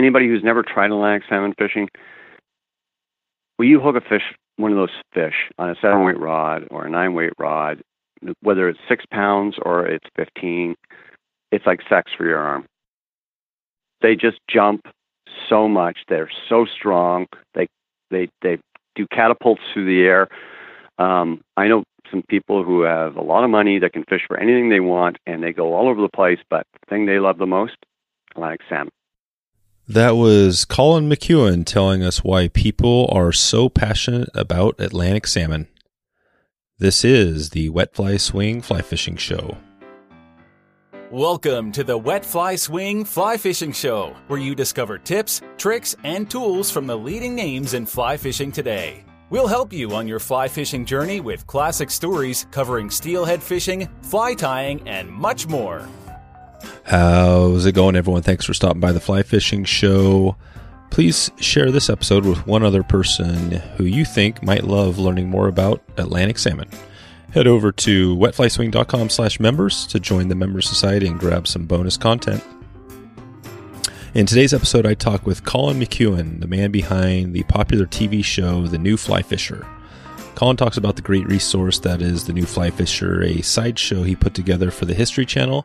anybody who's never tried Atlantic salmon fishing, will you hook a fish, one of those fish, on a seven weight rod or a nine weight rod, whether it's six pounds or it's 15, it's like sex for your arm. They just jump so much. They're so strong. They they they do catapults through the air. Um, I know some people who have a lot of money that can fish for anything they want, and they go all over the place. But the thing they love the most, Atlantic salmon. That was Colin McKeown telling us why people are so passionate about Atlantic salmon. This is the Wet Fly Swing Fly Fishing Show. Welcome to the Wet Fly Swing Fly Fishing Show, where you discover tips, tricks, and tools from the leading names in fly fishing today. We'll help you on your fly fishing journey with classic stories covering steelhead fishing, fly tying, and much more. How's it going, everyone? Thanks for stopping by the Fly Fishing Show. Please share this episode with one other person who you think might love learning more about Atlantic salmon. Head over to wetflyswing.com slash members to join the member society and grab some bonus content. In today's episode, I talk with Colin McKeown, the man behind the popular TV show The New Fly Fisher. Colin talks about the great resource that is The New Fly Fisher, a sideshow he put together for the History Channel,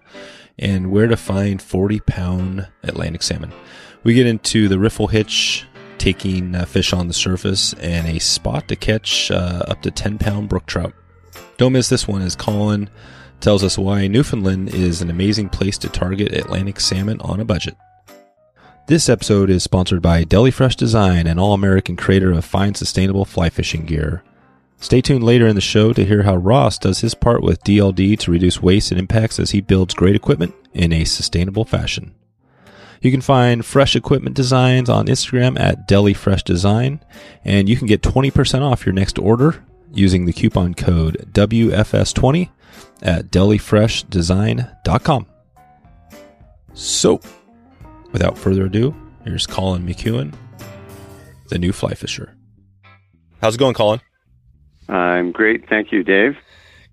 and where to find 40 pound Atlantic salmon. We get into the riffle hitch, taking uh, fish on the surface, and a spot to catch uh, up to 10 pound brook trout. Don't miss this one as Colin tells us why Newfoundland is an amazing place to target Atlantic salmon on a budget. This episode is sponsored by Deli Fresh Design, an all American creator of fine, sustainable fly fishing gear. Stay tuned later in the show to hear how Ross does his part with DLD to reduce waste and impacts as he builds great equipment in a sustainable fashion. You can find fresh equipment designs on Instagram at Deli Fresh Design, and you can get 20% off your next order using the coupon code WFS20 at delifreshdesign.com. So, without further ado, here's Colin McKeown, the new fly fisher. How's it going, Colin? I'm great. Thank you, Dave.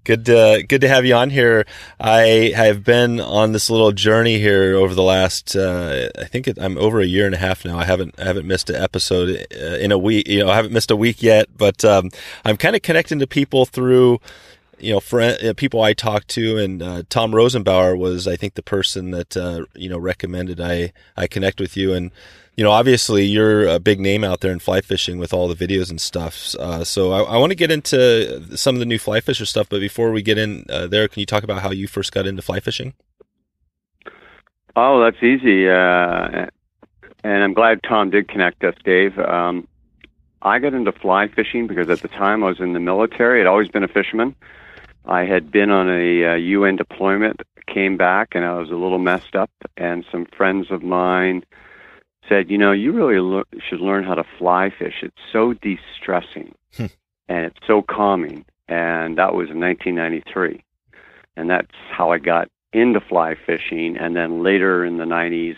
Good, to, good to have you on here. I have been on this little journey here over the last. Uh, I think it, I'm over a year and a half now. I haven't I haven't missed an episode uh, in a week. You know, I haven't missed a week yet. But um, I'm kind of connecting to people through you know, friend, uh, people I talked to, and uh, Tom Rosenbauer was, I think, the person that uh, you know recommended I I connect with you, and you know, obviously you're a big name out there in fly fishing with all the videos and stuff. Uh, so I, I want to get into some of the new fly fisher stuff. But before we get in uh, there, can you talk about how you first got into fly fishing? Oh, that's easy. Uh, and I'm glad Tom did connect us, Dave. Um, I got into fly fishing because at the time I was in the military. I'd always been a fisherman. I had been on a uh, UN deployment, came back, and I was a little messed up. And some friends of mine said, you know, you really lo- should learn how to fly fish. It's so de-stressing hmm. and it's so calming. And that was in 1993. And that's how I got into fly fishing. And then later in the 90s,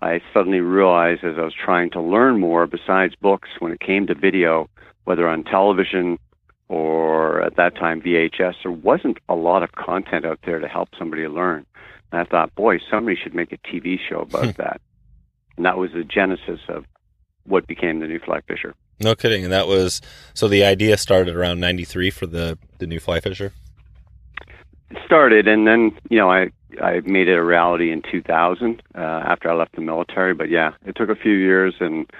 I suddenly realized as I was trying to learn more, besides books, when it came to video, whether on television or at that time VHS, there wasn't a lot of content out there to help somebody learn. And I thought, boy, somebody should make a TV show about that and that was the genesis of what became the new fly fisher. No kidding, and that was so the idea started around '93 for the the new fly fisher. It started, and then you know I I made it a reality in 2000 uh, after I left the military. But yeah, it took a few years, and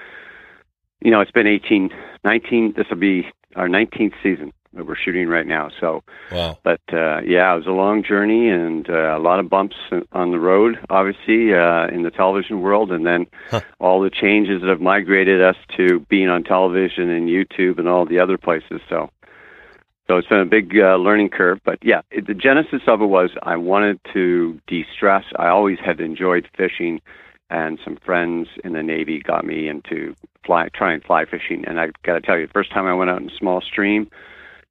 you know it's been 18, 19. This will be our 19th season that we're shooting right now. So, wow. But uh, yeah, it was a long journey and uh, a lot of bumps on the road, obviously, uh, in the television world, and then huh. all the changes that have migrated us to being on television and YouTube and all the other places. So, so it's been a big uh, learning curve. But yeah, it, the genesis of it was I wanted to de-stress. I always had enjoyed fishing. And some friends in the Navy got me into fly, trying fly fishing. And I got to tell you, the first time I went out in a small stream,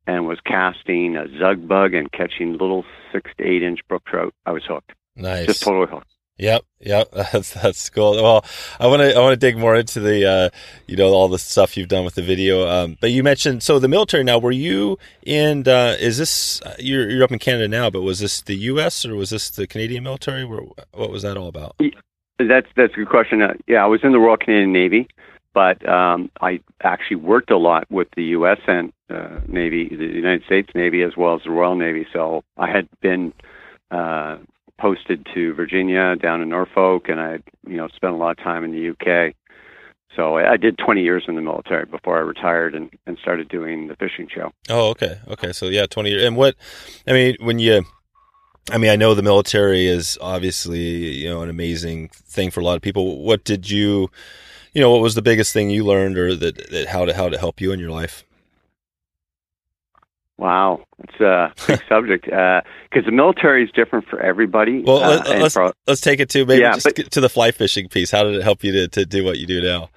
and was casting a zug bug and catching little six to eight inch brook trout, I was hooked. Nice. Just totally hooked. Yep, yep, that's that's cool. Well, I want to I want to dig more into the uh, you know all the stuff you've done with the video. Um, but you mentioned so the military. Now, were you in? Uh, is this uh, you're you're up in Canada now? But was this the U.S. or was this the Canadian military? Where, what was that all about? That's that's a good question. Uh, yeah, I was in the Royal Canadian Navy, but um, I actually worked a lot with the U.S. and uh, Navy, the United States Navy, as well as the Royal Navy. So I had been uh, posted to Virginia, down in Norfolk, and I, you know, spent a lot of time in the UK. So I did 20 years in the military before I retired and, and started doing the fishing show. Oh, okay, okay. So yeah, 20 years. And what? I mean, when you I mean, I know the military is obviously, you know, an amazing thing for a lot of people. What did you, you know, what was the biggest thing you learned or that, that how to, how to help you in your life? Wow, it's a big subject because uh, the military is different for everybody. Well, uh, let's for, let's take it to maybe yeah, just but, to the fly fishing piece. How did it help you to, to do what you do now?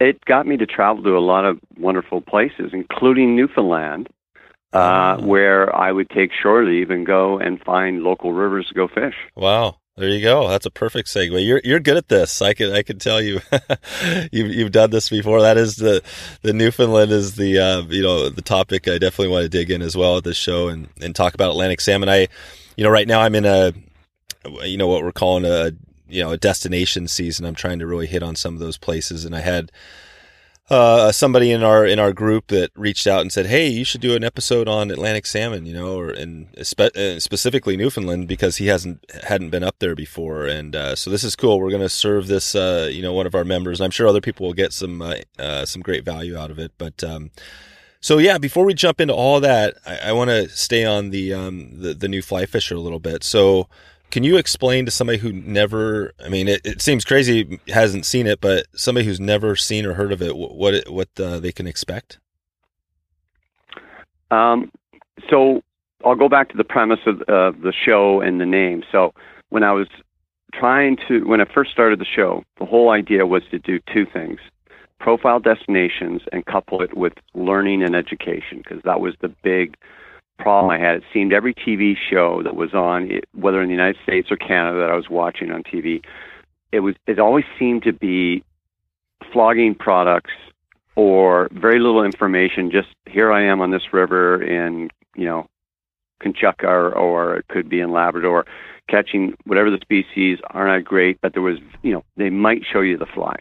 It got me to travel to a lot of wonderful places, including Newfoundland uh, oh. where I would take shore leave and go and find local rivers to go fish. Wow. There you go. That's a perfect segue. You're you're good at this. I can I can tell you, you've you've done this before. That is the the Newfoundland is the uh, you know the topic I definitely want to dig in as well at this show and and talk about Atlantic salmon. I, you know, right now I'm in a, you know, what we're calling a you know a destination season. I'm trying to really hit on some of those places, and I had uh, somebody in our in our group that reached out and said, "Hey, you should do an episode on Atlantic salmon," you know, or and spe- specifically Newfoundland because he hasn't hadn't been up there before, and uh, so this is cool. We're going to serve this, uh, you know, one of our members. and I'm sure other people will get some uh, uh, some great value out of it, but. Um, so yeah, before we jump into all that, I, I want to stay on the, um, the the new fly fisher a little bit. So can you explain to somebody who never? I mean, it, it seems crazy hasn't seen it, but somebody who's never seen or heard of it, what what, what uh, they can expect? Um, so I'll go back to the premise of uh, the show and the name. So when I was trying to, when I first started the show, the whole idea was to do two things: profile destinations and couple it with learning and education, because that was the big problem I had. It seemed every TV show that was on, whether in the United States or Canada, that I was watching on TV, it was it always seemed to be flogging products or very little information. Just here I am on this river in you know Kamchatka or, or it could be in Labrador, catching whatever the species aren't that great, but there was you know they might show you the fly.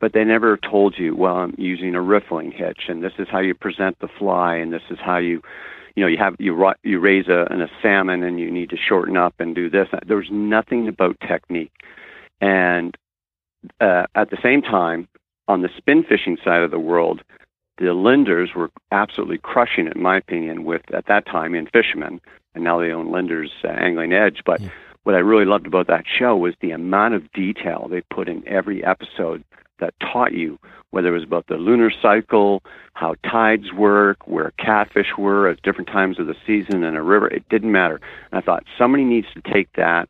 But they never told you, well, I'm using a riffling hitch, and this is how you present the fly, and this is how you you know, you have you you raise a, a salmon and you need to shorten up and do this. There's nothing about technique, and uh, at the same time, on the spin fishing side of the world, the Linders were absolutely crushing it, in my opinion, with at that time In-Fisherman, and now they own Linders uh, Angling Edge. But mm. what I really loved about that show was the amount of detail they put in every episode that taught you whether it was about the lunar cycle, how tides work, where catfish were at different times of the season in a river. It didn't matter. And I thought somebody needs to take that,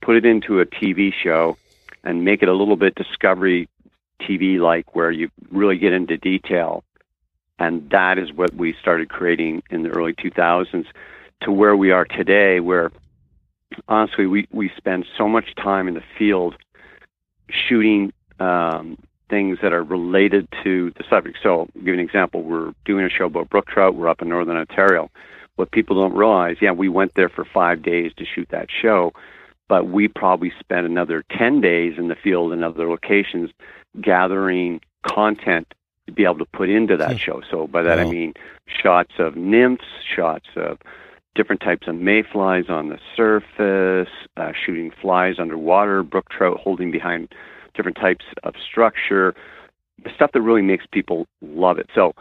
put it into a TV show, and make it a little bit Discovery TV like, where you really get into detail. And that is what we started creating in the early 2000s to where we are today, where honestly we, we spend so much time in the field shooting um, things that are related to the subject. So, I'll give you an example. We're doing a show about brook trout. We're up in northern Ontario. What people don't realize, yeah, we went there for five days to shoot that show, but we probably spent another 10 days in the field in other locations gathering content to be able to put into that hmm. show. So, by that wow. I mean shots of nymphs, shots of different types of mayflies on the surface, uh, shooting flies underwater, brook trout holding behind different types of structure, the stuff that really makes people love it. So,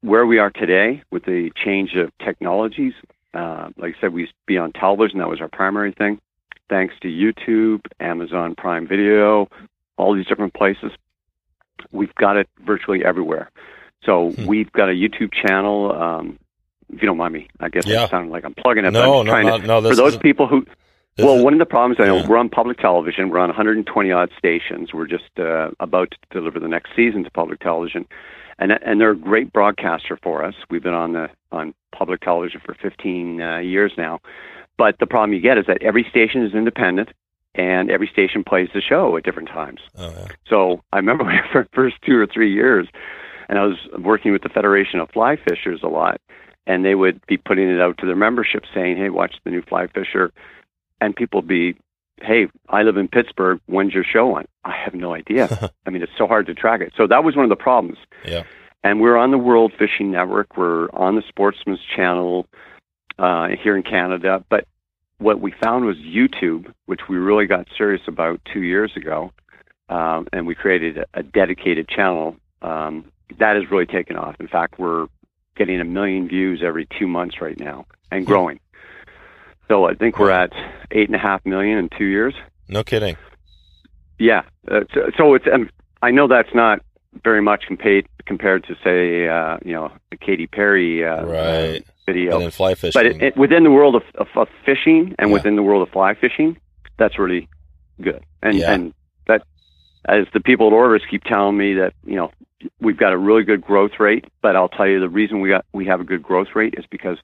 where we are today with the change of technologies, uh, like I said, we used to be on television, that was our primary thing. Thanks to YouTube, Amazon Prime Video, all these different places, we've got it virtually everywhere. So, hmm. we've got a YouTube channel. Um, if you don't mind me, I guess yeah. it sounded like I'm plugging it. No, no, no, to, no. For those people who this well, is, one of the problems I know yeah. we're on public television. We're on 120 odd stations. We're just uh, about to deliver the next season to public television, and and they're a great broadcaster for us. We've been on the on public television for 15 uh, years now. But the problem you get is that every station is independent, and every station plays the show at different times. Oh, yeah. So I remember for the first two or three years, and I was working with the Federation of Fly Fishers a lot, and they would be putting it out to their membership saying, "Hey, watch the new Fly Fisher." And people be hey, I live in Pittsburgh. When's your show on? I have no idea. I mean, it's so hard to track it. So that was one of the problems. Yeah. And we're on the World Fishing Network. We're on the Sportsman's Channel uh, here in Canada. But what we found was YouTube, which we really got serious about two years ago, um, and we created a, a dedicated channel. Um, that has really taken off. In fact, we're getting a million views every two months right now and growing. So I think we're at eight and a half million in two years. No kidding. Yeah. Uh, so, so it's. Um, I know that's not very much compared compared to say, uh, you know, a Katy Perry uh, Right. video. And then fly fishing. But it, it, within the world of, of, of fishing and Yeah. within the world of fly fishing, that's really good. And Yeah. and that, as the people at Orvis keep telling me that you know we've got a really good growth rate. But I'll tell you the reason we got we have a good growth rate is because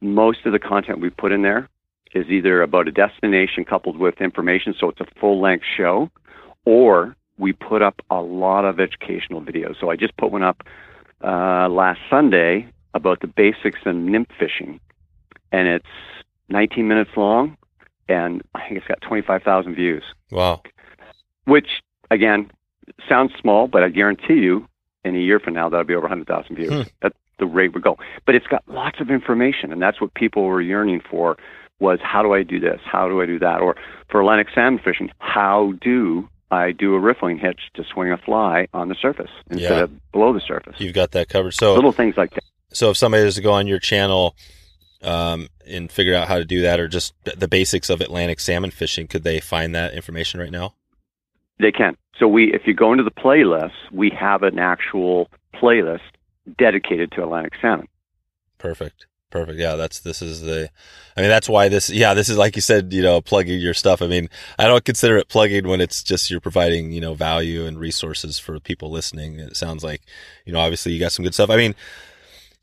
most of the content we put in there is either about a destination coupled with information, so it's a full length show, or we put up a lot of educational videos. So I just put one up uh, last Sunday about the basics of nymph fishing, and it's 19 minutes long, and I think it's got 25,000 views, wow. which again sounds small, but I guarantee you, in a year from now, that'll be over 100,000 views. Hmm. That's the rate we go. But it's got lots of information, and that's what people were yearning for. Was how do I do this? How do I do that? Or for Atlantic salmon fishing, how do I do a riffling hitch to swing a fly on the surface instead Yeah. of below the surface? You've got that covered. So Little things like that. so if somebody was to go on your channel um, and figure out how to do that or just the basics of Atlantic salmon fishing, could they find that information right now? They can. So we, if you go into the playlist, we have an actual playlist dedicated to Atlantic salmon. Perfect. Perfect. Yeah, that's this is the I mean that's why this yeah, this is like you said, you know, plugging your stuff. I mean, I don't consider it plugging when it's just you're providing, you know, value and resources for people listening. It sounds like, you know, obviously you got some good stuff. I mean,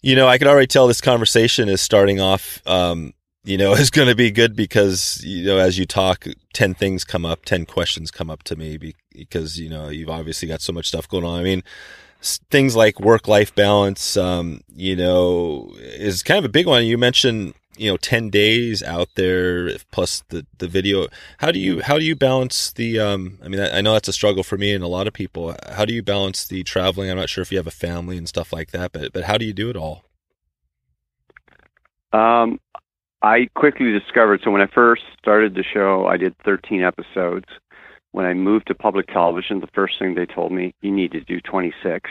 you know, I can already tell this conversation is starting off um, you know, is going to be good because, you know, as you talk, 10 things come up, 10 questions come up to me because, you know, you've obviously got so much stuff going on. I mean, things like work life balance, um, you know, is kind of a big one. You mentioned, you know, 10 days out there plus the, the video. How do you, how do you balance the, um, I mean, I, know that's a struggle for me and a lot of people. How do you balance the traveling? I'm not sure if you have a family and stuff like that, but, but how do you do it all? Um, I quickly discovered. So when I first started the show, I did 13 episodes. When I moved to public television, the first thing they told me, you need to do 26.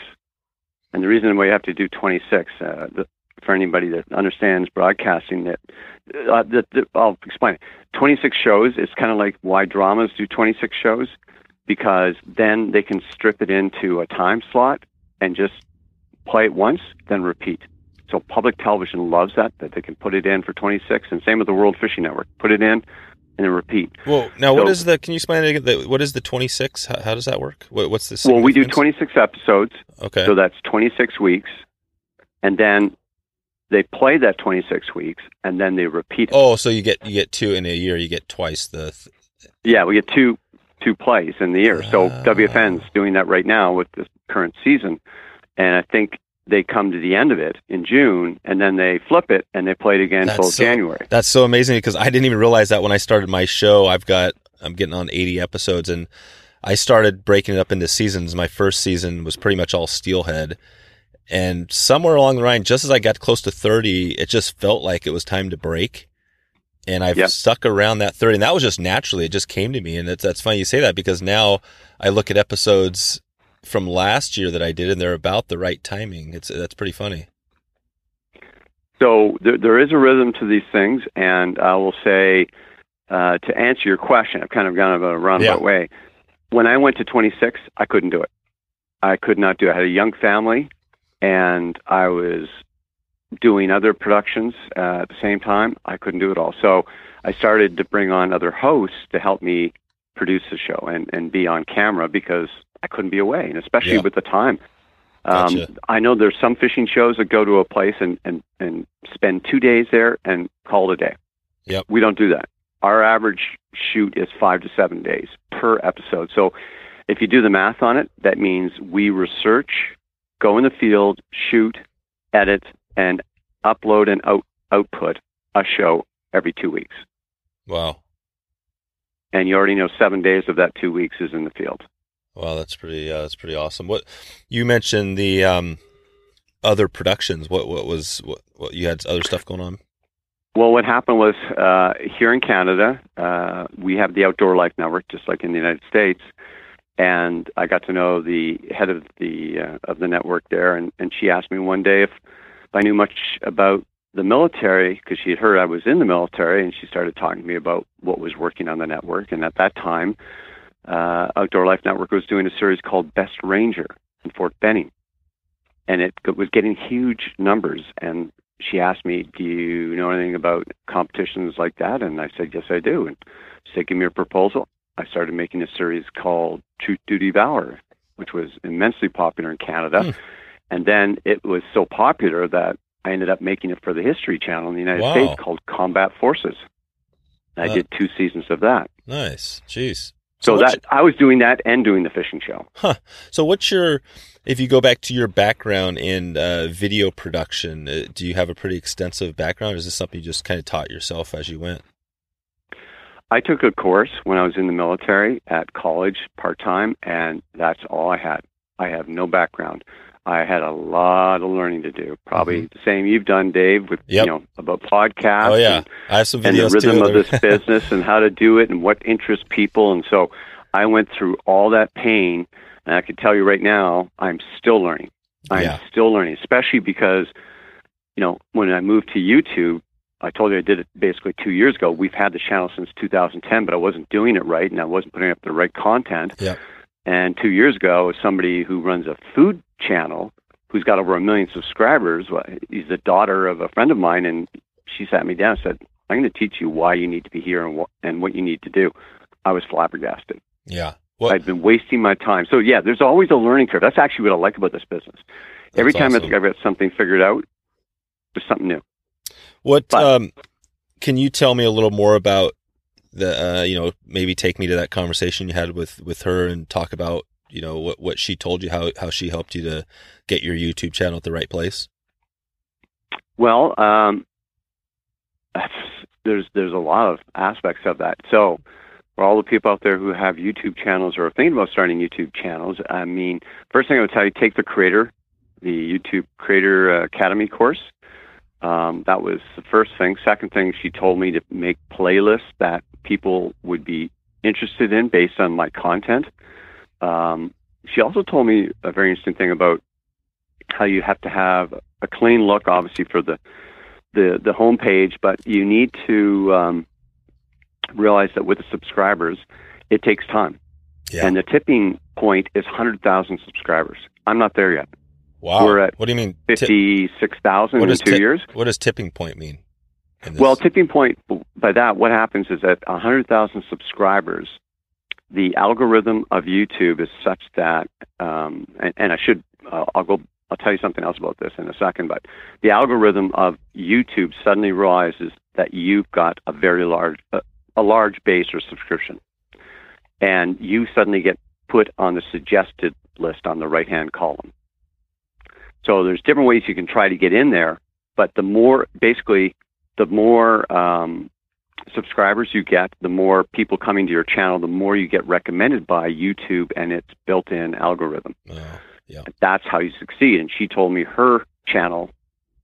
And the reason why you have to do 26, uh, the, for anybody that understands broadcasting, that, uh, that, that I'll explain. it. 26 shows is kind of like why dramas do 26 shows, because then they can strip it into a time slot and just play it once, then repeat. So public television loves that, that they can put it in for 26, and same with the World Fishing Network. Put it in and then repeat. Well, now what So- is the? Can you explain it again? What is the twenty six? How, how does that work? What, what's the? Well, we do 26 episodes, Okay. so that's 26 weeks, and then they play that 26 weeks, and then they repeat. it. oh, so you get you get two in a year. You get twice the. Th- Yeah, we get two two plays in the year. So Ah. WFN's doing that right now with the current season, and I think they come to the end of it in June, and then they flip it and they play it again That's until so- January. That's so amazing because I didn't even realize that when I started my show. I've got I'm getting on 80 episodes and I started breaking it up into seasons. My first season was pretty much all steelhead. And somewhere along the line, just as I got close to 30, it just felt like it was time to break. And I've Yep. stuck around that 30 and that was just naturally, it just came to me. And it's, that's funny you say that because now I look at episodes from last year that I did and they're about the right timing. It's, that's pretty funny. So there, there is a rhythm to these things, and I will say uh, to answer your question, I've kind of gone about a roundabout Yeah. way. When I went to 26, I couldn't do it. I could not do it. I had a young family, and I was doing other productions uh, at the same time. I couldn't do it all. So I started to bring on other hosts to help me produce the show and, and be on camera because I couldn't be away, and especially Yeah. with the time. Um, Gotcha. I know there's some fishing shows that go to a place and, and, and spend two days there and call it a day. Yep. We don't do that. Our average shoot is five to seven days per episode. So if you do the math on it, that means we research, go in the field, shoot, edit, and upload and out, output a show every two weeks. Wow. and you already know seven days of that two weeks is in the field. Wow, that's pretty. Uh, that's pretty awesome. What you mentioned the um, other productions. What what was what, what you had other stuff going on? Well, what happened was uh, here in Canada, uh, we have the Outdoor Life Network, just like in the United States, and I got to know the head of the uh, of the network there, and, and she asked me one day if, if I knew much about the military because she had heard I was in the military, and she started talking to me about what was working on the network. And at that time, uh, Outdoor Life Network was doing a series called Best Ranger in Fort Benning, and it was getting huge numbers. And she asked me, "Do you know anything about competitions like that?" And I said, "Yes, I do." And she said, "Give me a proposal." I started making a series called Truth Duty Valor, which was immensely popular in Canada. Hmm. And then it was so popular that I ended up making it for the History Channel in the United Wow. States called Combat Forces. I Uh, did two seasons of that. Nice. Jeez. So that I was doing that and doing the fishing show. Huh. So what's your if you go back to your background in uh, video production, uh, do you have a pretty extensive background or is this something you just kind of taught yourself as you went? I took a course when I was in the military at college part time, and that's all I had. I have no background. I had a lot of learning to do. Probably the same you've done, Dave, with Mm-hmm. Yep. you know about podcasts. oh yeah. and- I have some videos and the rhythm too. of this business and how to do it and what interests people. And so I went through all that pain, and I can tell you right now, I'm still learning. I'm Yeah. still learning, especially because, you know, when I moved to YouTube, I told you I did it basically two years ago. We've had the channel since 2010, but I wasn't doing it right, and I wasn't putting up the right content. Yep. And two years ago, somebody who runs a food channel, who's got over a million subscribers, he's the daughter of a friend of mine, and she sat me down and said, I'm going to teach you why you need to be here and what, and what you need to do. I was flabbergasted. yeah. What I'd been wasting my time. So yeah, there's always a learning curve. That's actually what I like about this business. Every time I think I've got something figured out, there's something new. What But- um can you tell me a little more about the uh you know maybe take me to that conversation you had with with her and talk about you know what what she told you how how she helped you to get your YouTube channel at the right place? Well, um, there's there's a lot of aspects of that. So, for all the people out there who have YouTube channels or are thinking about starting YouTube channels, I mean, first thing I would tell you, take the creator, the YouTube Creator Academy course. Um, that was the first thing. Second thing, she told me to make playlists that people would be interested in based on my content. Um, she also told me a very interesting thing about how you have to have a clean look, obviously for the the the homepage, but you need to um, realize that with the subscribers, it takes time, Yeah. and the tipping point is hundred thousand subscribers. I'm not there yet. wow. we're at what do you mean? Fifty six thousand in two tip- years. what does tipping point mean? Well, tipping point by that, what happens is that 100,000 subscribers, the algorithm of YouTube is such that, um, and, and I should, uh, I'll go, I'll tell you something else about this in a second, but the algorithm of YouTube suddenly realizes that you've got a very large, uh, a large base or subscription, and you suddenly get put on the suggested list on the right hand column. So there's different ways you can try to get in there, but the more, basically, the more um, subscribers you get, the more people coming to your channel, the more you get recommended by YouTube and its built-in algorithm. Oh, yeah. That's how you succeed. And she told me her channel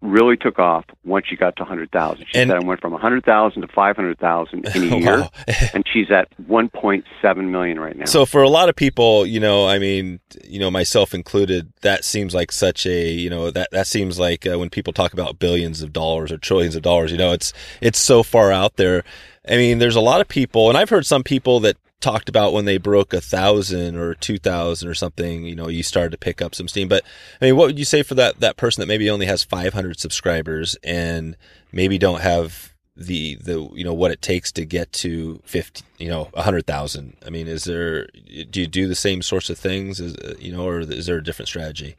really took off once she got to 100,000. She And- said I went from 100,000 to 500,000 in a year, Wow. and she's at 1.7 million right now. So for a lot of people, you know, I mean, you know, myself included, that seems like such a, you know, that that seems like uh, when people talk about billions of dollars or trillions of dollars, you know, it's it's so far out there. I mean, there's a lot of people, and I've heard some people that talked about when they broke a thousand or two thousand or something, you know, you started to pick up some steam. But I mean, what would you say for that that person that maybe only has 500 subscribers and maybe don't have the the you know what it takes to get to 50 you know a 100,000 I mean is there do you do the same sorts of things is you know or is there a different strategy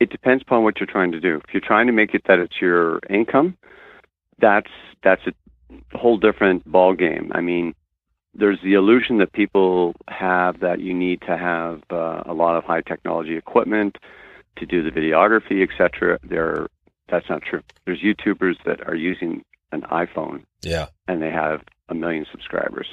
it depends upon what you're trying to do. If you're trying to make it that it's your income, that's that's a whole different ball game. I mean, there's the illusion that people have that you need to have uh, a lot of high technology equipment to do the videography, etc. There, that's not true. There's YouTubers that are using an iPhone yeah and they have a million subscribers.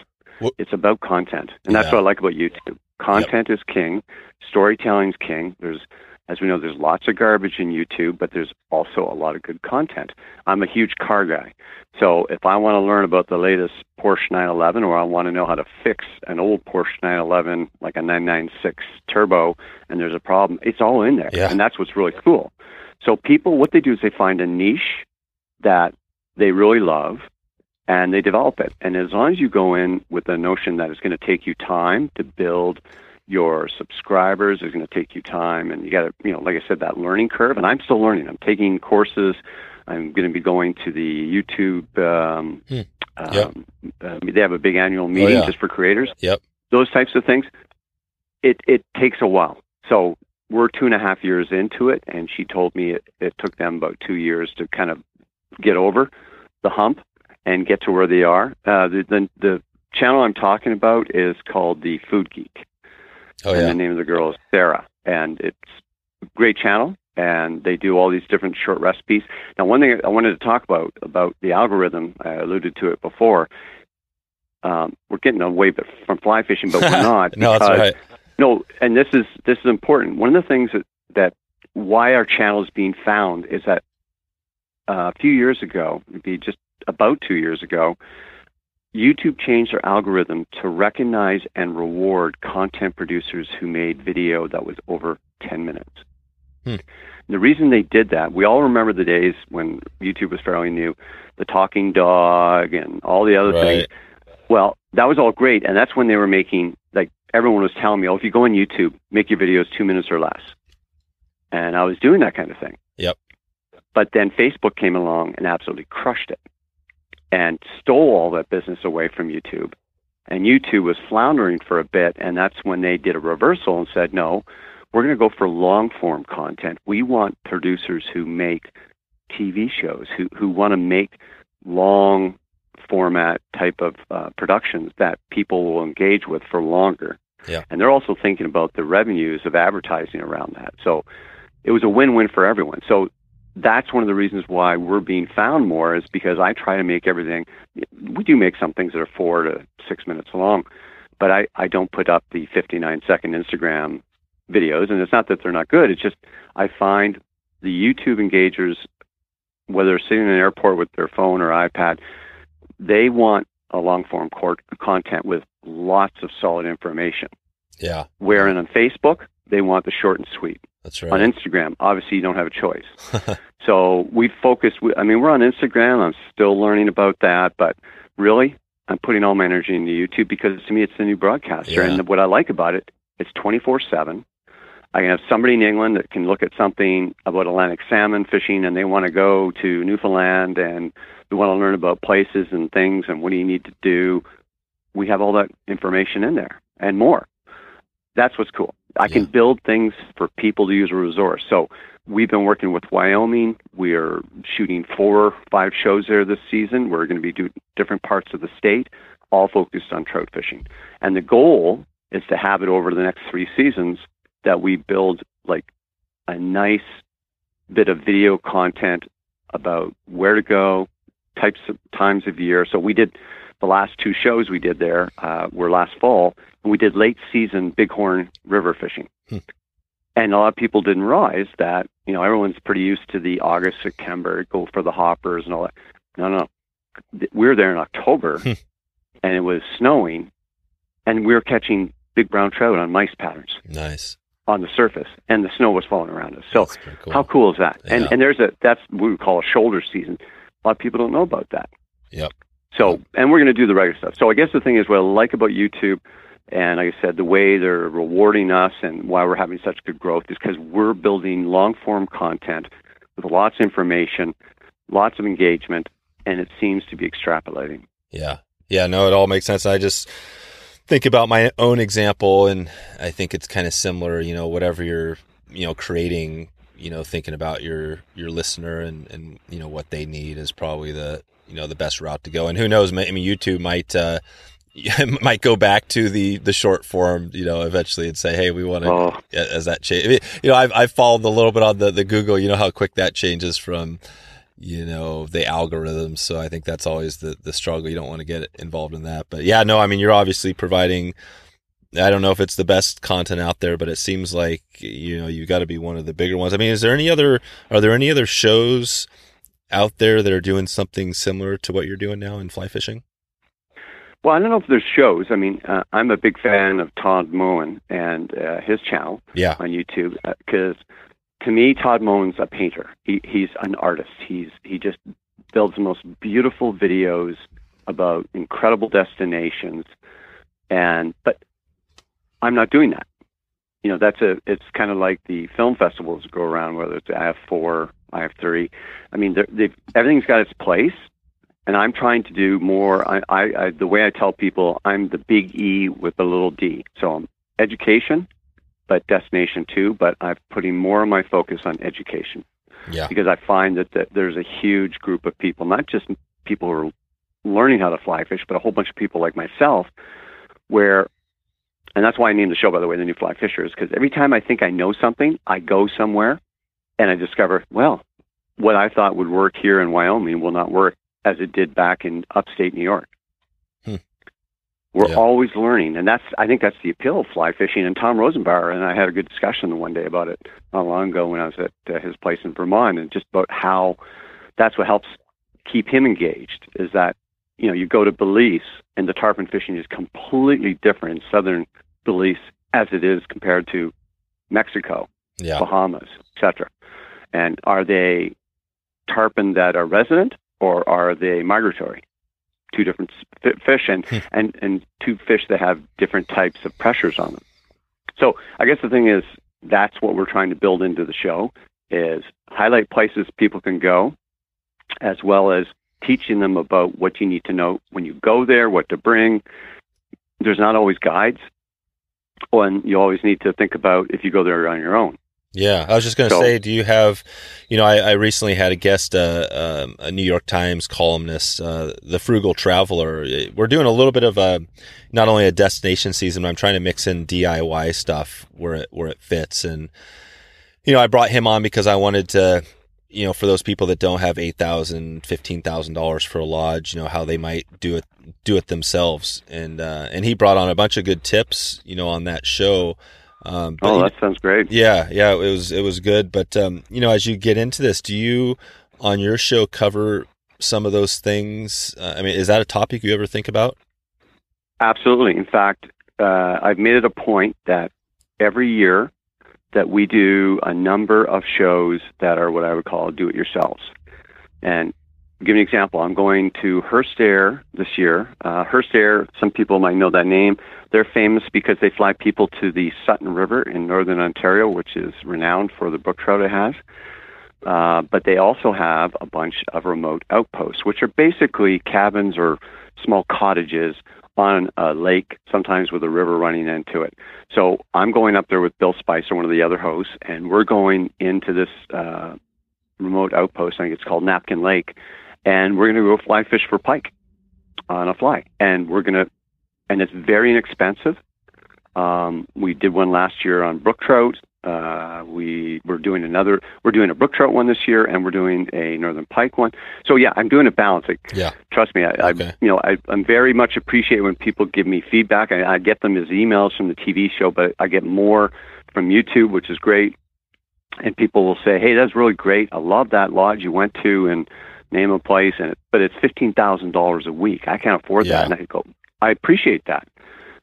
It's about content, and that's Yeah. what I like about YouTube. Content is king. Storytelling's king. There's, as we know, there's lots of garbage in YouTube, but there's also a lot of good content. I'm a huge car guy, so if I want to learn about the latest Porsche 911, or I want to know how to fix an old Porsche 911, like a 996 Turbo, and there's a problem, it's all in there, Yeah. and that's what's really cool. So people, what they do is they find a niche that they really love and they develop it. And as long as you go in with the notion that it's going to take you time to build your subscribers, is going to take you time, and you got to, you know, like I said, that learning curve. And I'm still learning. I'm taking courses. I'm going to be going to the YouTube. Um, Hmm. um, uh, they have a big annual meeting yeah. just for creators. Yep. Those types of things. It it takes a while. So we're two and a half years into it, and she told me it, it took them about two years to kind of get over the hump and get to where they are. Uh, the, the the channel I'm talking about is called the Food Geek, Oh and yeah. the name of the girl is Sarah, and it's a great channel. And they do all these different short recipes. Now, one thing I wanted to talk about about the algorithm, I alluded to it before. Um, we're getting away from fly fishing, but we're not. no, that's right. no, and this is this is important. One of the things that that why our channel is being found is that uh, a few years ago, it'd be just about two years ago, YouTube changed their algorithm to recognize and reward content producers who made video that was over 10 minutes. Hmm. The reason they did that, we all remember the days when YouTube was fairly new, the talking dog and all the other things. Well, that was all great, and that's when they were making like everyone was telling me, "Oh, if you go on YouTube, make your videos two minutes or less." And I was doing that kind of thing. Yep. But then Facebook came along and absolutely crushed it, and stole all that business away from YouTube. And YouTube was floundering for a bit, and that's when they did a reversal and said, "No, we're going to go for long form content. We want producers who make TV shows, who who want to make long format type of uh, productions that people will engage with for longer. Yeah. And they're also thinking about the revenues of advertising around that. So it was a win-win for everyone. So that's one of the reasons why we're being found more is because I try to make everything. We do make some things that are four to six minutes long, but I, I don't put up the 59 second Instagram videos. And it's not that they're not good. It's just I find the YouTube engagers, whether they're sitting in an airport with their phone or iPad, they want a long form court content with lots of solid information. Yeah. Wherein on Facebook, they want the short and sweet. That's On. Instagram, obviously, you don't have a choice. so we focus. I mean, we're on Instagram. I'm still learning about that, but really, I'm putting all my energy into YouTube because to me, it's the new broadcaster. Yeah. And what I like about it, it's 24 seven. I can have somebody in England that can look at something about Atlantic salmon fishing, and they want to go to Newfoundland and they want to learn about places and things and what do you need to do. We have all that information in there and more. That's what's cool. I can build things for people to use a resource. So we've been working with Wyoming. We are shooting four, or five shows there this season. We're going to be doing different parts of the state, all focused on trout fishing. And the goal is to have it over the next three seasons that we build like a nice bit of video content about where to go, types of times of year. So we did the last two shows we did there uh, were last fall, we did late season bighorn river fishing. Hmm. And a lot of people didn't realize that you know everyone's pretty used to the August, September, go for the hoppers and all that. No, no, we were there in October, Hmm. and it was snowing, and we were catching big brown trout on mice patterns nice. on the surface, and the snow was falling around us. So cool. how cool is that? And and there's a that's what we call a shoulder season. A lot of people don't know about that. Yep. So and we're going to do the regular stuff. So I guess the thing is what I like about YouTube, and like I said, the way they're rewarding us and why we're having such good growth is because we're building long form content with lots of information, lots of engagement, and it seems to be extrapolating. Yeah. Yeah, no, it all makes sense. I just think about my own example and I think it's kind of similar, you know, whatever you're, you know, creating, you know, thinking about your your listener and and you know what they need is probably the, you know, the best route to go. And who knows, I mean YouTube might uh might go back to the the short form, you know, eventually and say, "Hey, we want to Oh, as that change. I mean, you know, I've I've followed a little bit on the the Google. You know how quick that changes from you know the algorithms. So I think that's always the the struggle. You don't want to get involved in that. But yeah, no, I mean you're obviously providing. I don't know if it's the best content out there, but it seems like you know you got to be one of the bigger ones. I mean, is there any other? Are there any other shows out there that are doing something similar to what you're doing now in fly fishing? Well, I don't know if there's shows. I mean, uh, I'm a big fan of Todd Moen and uh, his channel yeah. on YouTube because uh, to me, Todd Moen's a painter. He he's an artist. He's he just builds the most beautiful videos about incredible destinations, and but I'm not doing that. You know, that's a it's kind of like the film festivals go around, whether it's I have four, IF3. I mean, they've everything's got its place, and I'm trying to do more. I, I, I the way I tell people, I'm the big E with the little D. So I'm education, but destination too. But I'm putting more of my focus on education. Yeah. Because I find that, that there's a huge group of people, not just people who are learning how to fly fish, but a whole bunch of people like myself, where, and that's why I named the show, by the way, the New Fly Fishers, because every time I think I know something, I go somewhere and I discover, well, what I thought would work here in Wyoming will not work as it did back in upstate New York. Hmm. We're Yeah. always learning, and that's I think that's the appeal of fly fishing. And Tom Rosenbauer and I had a good discussion one day about it not long ago when I was at uh, his place in Vermont, and just about how that's what helps keep him engaged. Is that you know you go to Belize and the tarpon fishing is completely different in southern Belize as it is compared to Mexico Yeah. Bahamas, etc. And are they tarpon that are resident or are they migratory? Two different fish and, Hmm. and, and two fish that have different types of pressures on them. So I guess the thing is that's what we're trying to build into the show is highlight places people can go as well as teaching them about what you need to know when you go there, what to bring. There's not always guides. And you always need to think about if you go there on your own. Yeah, I was just going to So- say, do you have, you know, I, I recently had a guest, uh, um, a New York Times columnist, uh, the Frugal Traveler. We're doing a little bit of a, not only a destination season, but I'm trying to mix in DIY stuff where it where it fits. And you know, I brought him on because I wanted to, you know, for those people that don't have eight thousand, fifteen thousand dollars for a lodge, you know, how they might do it do it themselves. And uh, and he brought on a bunch of good tips, you know, on that show. Um, Oh, that sounds great. yeah, yeah, it was it was good. But um, you know, as you get into this, do you on your show cover some of those things? Uh, I mean, is that a topic you ever think about? Absolutely. In fact, uh, I've made it a point that every year that we do a number of shows that are what I would call do-it-yourselves. And give you an example. I'm going to Hearst Air this year. Uh, Hearst Air, some people might know that name. They're famous because they fly people to the Sutton River in northern Ontario, which is renowned for the brook trout it has. Uh, but they also have a bunch of remote outposts, which are basically cabins or small cottages on a lake, sometimes with a river running into it. So I'm going up there with Bill Spicer, one of the other hosts, and we're going into this uh, remote outpost. I think it's called Napkin Lake, and we're going to go fly fish for pike on a fly, and we're going to, and it's very inexpensive. Um, we did one last year on brook trout. Uh, we we're doing another. We're doing a brook trout one this year, and we're doing a northern pike one. So yeah, I'm doing a balance. Like, Yeah. trust me, I, Okay. I you know I, I'm very much appreciate when people give me feedback. I, I get them as emails from the TV show, but I get more from YouTube, which is great. And people will say, "Hey, that's really great. I love that lodge you went to, and name a place, and it, but it's fifteen thousand dollars a week. I can't afford Yeah. that." And I go, "I appreciate that,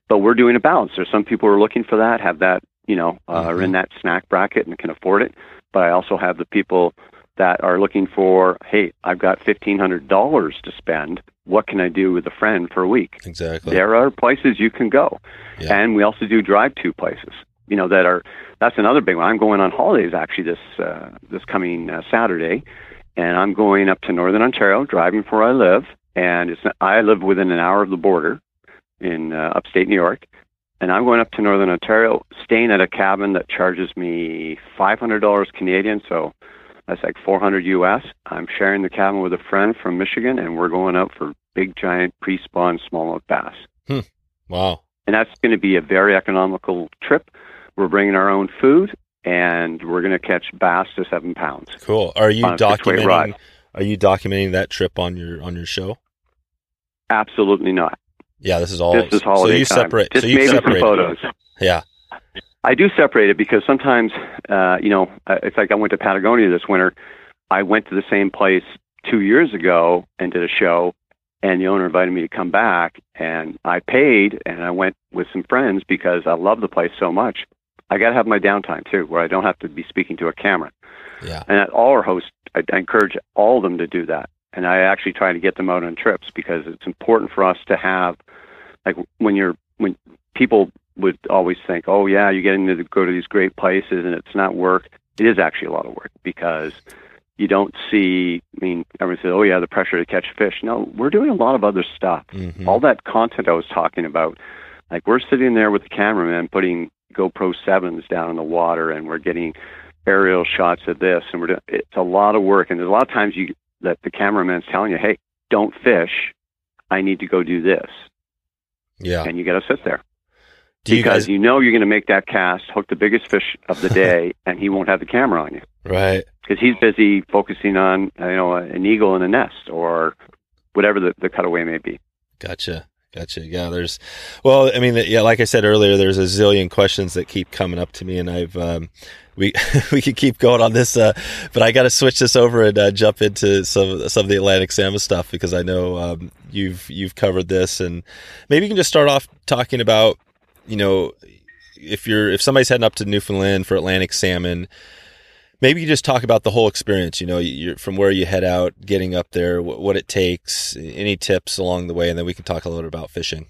but we're doing a balance. There's some people who are looking for that, have that, you know, uh, are in that snack bracket and can afford it. But I also have the people that are looking for, hey, I've got fifteen hundred dollars to spend. What can I do with a friend for a week? Exactly. There are places you can go, Yeah. and we also do drive-to places. You know that are that's another big one. I'm going on holidays actually this uh, this coming uh, Saturday, and I'm going up to Northern Ontario, driving from where I live, and it's I live within an hour of the border in uh, upstate New York, and I'm going up to Northern Ontario, staying at a cabin that charges me five hundred dollars Canadian, so that's like four hundred US. I'm sharing the cabin with a friend from Michigan, and we're going out for big giant pre-spawn smallmouth bass wow. and that's going to be a very economical trip. We're bringing our own food, and we're going to catch bass to seven pounds. Cool. Are you on a six-way documenting? are you documenting that trip on your on your show? Absolutely not. Yeah, this is all. This is holiday so you time. separate. Just so you maybe some separate. photos. Yeah. I do separate it because sometimes, uh, you know, uh, it's like I went to Patagonia this winter. I went to the same place two years ago and did a show, and the owner invited me to come back, and I paid, and I went with some friends because I love the place so much. I got to have my downtime too, where I don't have to be speaking to a camera. Yeah. And at all our hosts, I, I encourage all of them to do that. And I actually try to get them out on trips because it's important for us to have, like, when you're when people would always think, oh yeah, you're getting to go to these great places and it's not work. It is actually a lot of work because you don't see. I mean, everyone says, oh yeah, the pressure to catch fish. No, we're doing a lot of other stuff. Mhm. All that content I was talking about, like we're sitting there with the cameraman putting GoPro sevens down in the water, and we're getting aerial shots of this, and we're doing, it's a lot of work. And there's a lot of times you that the cameraman's telling you, hey, don't fish. I need to go do this, Yeah. and you got to sit there Do you because guys? you know you're going to make that cast, hook the biggest fish of the day, and he won't have the camera on you Right. because he's busy focusing on you know an eagle in a nest or whatever the, the cutaway may be. Gotcha. Gotcha. Yeah, there's, well, I mean, yeah, like I said earlier, there's a zillion questions that keep coming up to me, and I've, um, we we could keep going on this, uh, but I got to switch this over and uh, jump into some some of the Atlantic salmon stuff because I know um, you've you've covered this, and maybe you can just start off talking about, you know, if you're if somebody's heading up to Newfoundland for Atlantic salmon, maybe you just talk about the whole experience. You know, you're, from where you head out, getting up there, what, what it takes, any tips along the way, and then we can talk a little bit about fishing.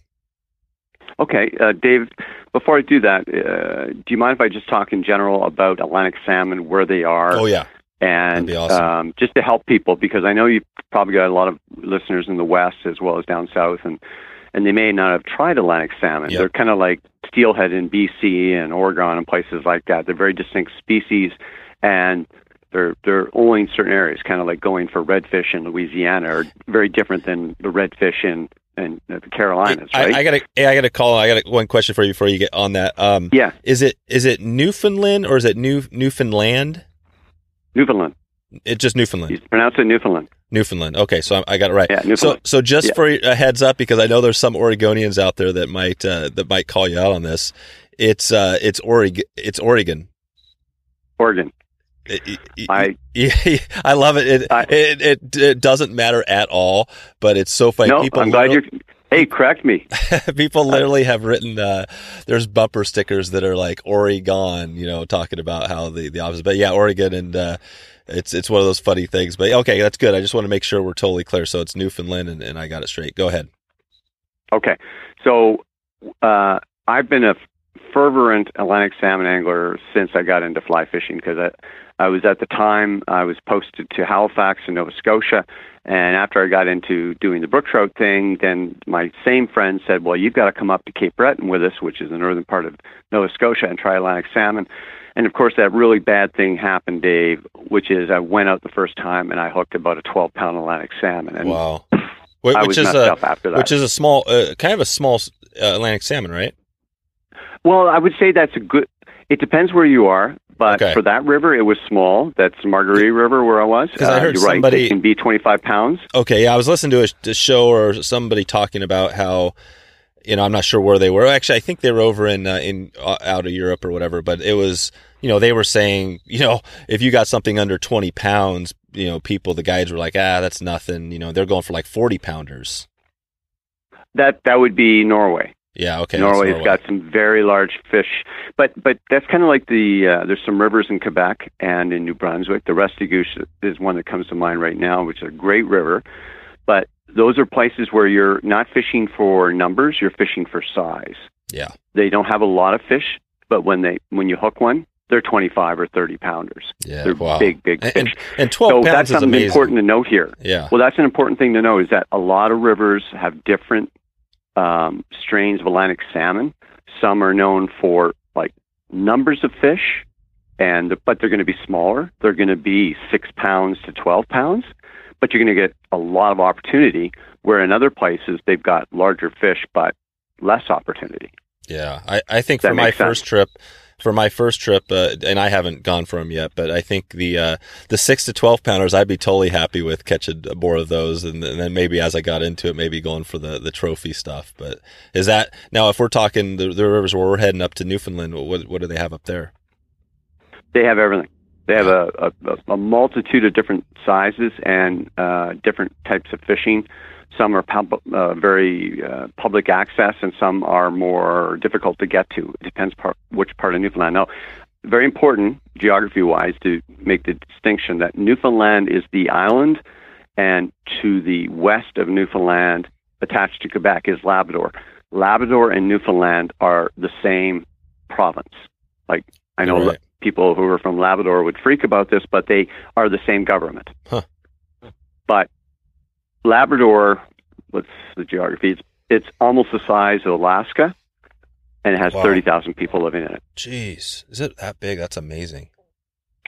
Okay, uh, Dave. Before I do that, uh, do you mind if I just talk in general about Atlantic salmon, where they are, Oh yeah, and that'd be awesome. um, just to help people because I know you've probably got a lot of listeners in the West as well as down south, and and they may not have tried Atlantic salmon. Yep. They're kind of like steelhead in BC and Oregon and places like that. They're very distinct species, and they're they're only in certain areas. Kind of like going for redfish in Louisiana, are very different than the redfish in in the Carolinas, I, right? I gotta, hey, I gotta call. I got one question for you before you get on that. Um, yeah, is it is it Newfoundland or is it New Newfoundland? Newfoundland. It's just Newfoundland. You pronounce it Newfoundland. Newfoundland. Okay, so I, I got it right. Yeah, So, so just Yeah. for a heads up, because I know there's some Oregonians out there that might uh, that might call you out on this. It's uh, it's Oregon. It's Oregon. Oregon. I I love it. It, I- it. it it doesn't matter at all, but it's so funny. no, people I'm glad you're. Hey, correct me. people literally have written. Uh, there's bumper stickers that are like Oregon, you know, talking about how the the opposite. But yeah, Oregon, and uh, it's it's one of those funny things. But okay, that's good. I just want to make sure we're totally clear. So it's Newfoundland, and, and I got it straight. Go ahead. Okay, so uh, I've been a fervent Atlantic salmon angler since I got into fly fishing because I, was at the time I was posted to Halifax in Nova Scotia, and after I got into doing the brook trout thing, then my same friend said, "Well, you've got to come up to Cape Breton with us, which is the northern part of Nova Scotia, and try Atlantic salmon." And of course, that really bad thing happened, Dave, which is I went out the first time and I hooked about a 12 pound Atlantic salmon, and wow. I Which was is a after that. which is a small, uh, kind of a small uh, Atlantic salmon, right? Well, I would say that's a good. It depends where you are, but Okay. for that river, it was small. That's Margaree River where I was. 'Cause I Uh, heard you're right. somebody- It can be 25 pounds. Okay, yeah, I was listening to a, a show or somebody talking about how, you know, I'm not sure where they were. Actually, I think they were over in uh, in uh, out of Europe or whatever. But it was, you know, they were saying, you know, if you got something under 20 pounds, you know, people, the guides were like, ah, that's nothing. You know, they're going for like 40 pounders. That that would be Norway. Yeah, okay. Norway's Norway. got some very large fish, but but that's kind of like the uh, there's some rivers in Quebec and in New Brunswick. The Restigouche is one that comes to mind right now, which is a great river. But those are places where you're not fishing for numbers; you're fishing for size. Yeah. They don't have a lot of fish, but when they when you hook one, they're 25 or 30 pounders. Yeah, They're wow. big, big And, fish. and, and 12 so pounds that's is something amazing. important to note here. Yeah. Well, that's an important thing to know is that a lot of rivers have different um, strains of Atlantic salmon. Some are known for like numbers of fish, and but they're going to be smaller. They're going to be six pounds to 12 pounds, but you're going to get a lot of opportunity. Where in other places they've got larger fish, but less opportunity. Yeah, I, I think That for my sense. first trip, for my first trip, uh, and I haven't gone for them yet, but I think the uh, the six to twelve pounders, I'd be totally happy with catching more of those, and, and, then maybe as I got into it, maybe going for the the trophy stuff. But is that now? If we're talking the, the rivers where we're heading up to Newfoundland, what what do they have up there? They have everything. They have a, a, a multitude of different sizes and uh, different types of fishing. Some are pub- uh, very uh, public access, and some are more difficult to get to. It depends part, which part of Newfoundland. Now, very important geography-wise to make the distinction that Newfoundland is the island, and to the west of Newfoundland, attached to Quebec, is Labrador. Labrador and Newfoundland are the same province. Like I know right. People who are from Labrador would freak about this, but they are the same government. Huh. But Labrador, what's the geography? It's, it's almost the size of Alaska, and it has wow. 30,000 people living in it. Jeez, is it that big? That's amazing.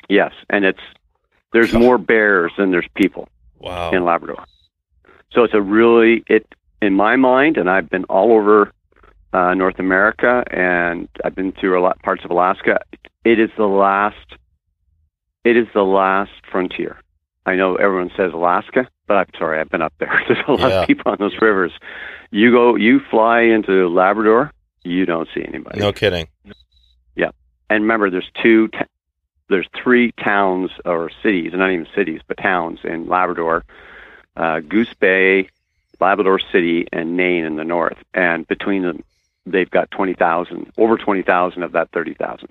Yes, and it's there's more bears than there's people. Wow. In Labrador, so it's a really it in my mind, and I've been all over uh, North America, and I've been through a lot parts of Alaska. It is the last. It is the last frontier. I know everyone says Alaska, but I'm sorry, I've been up there. There's a lot yeah. of people on those rivers. You go, you fly into Labrador, you don't see anybody. No kidding. Yeah, and remember, there's two, ta- there's three towns or cities, not even cities, but towns in Labrador: uh, Goose Bay, Labrador City, and Nain in the north. And between them, they've got twenty thousand, over twenty thousand of that thirty thousand.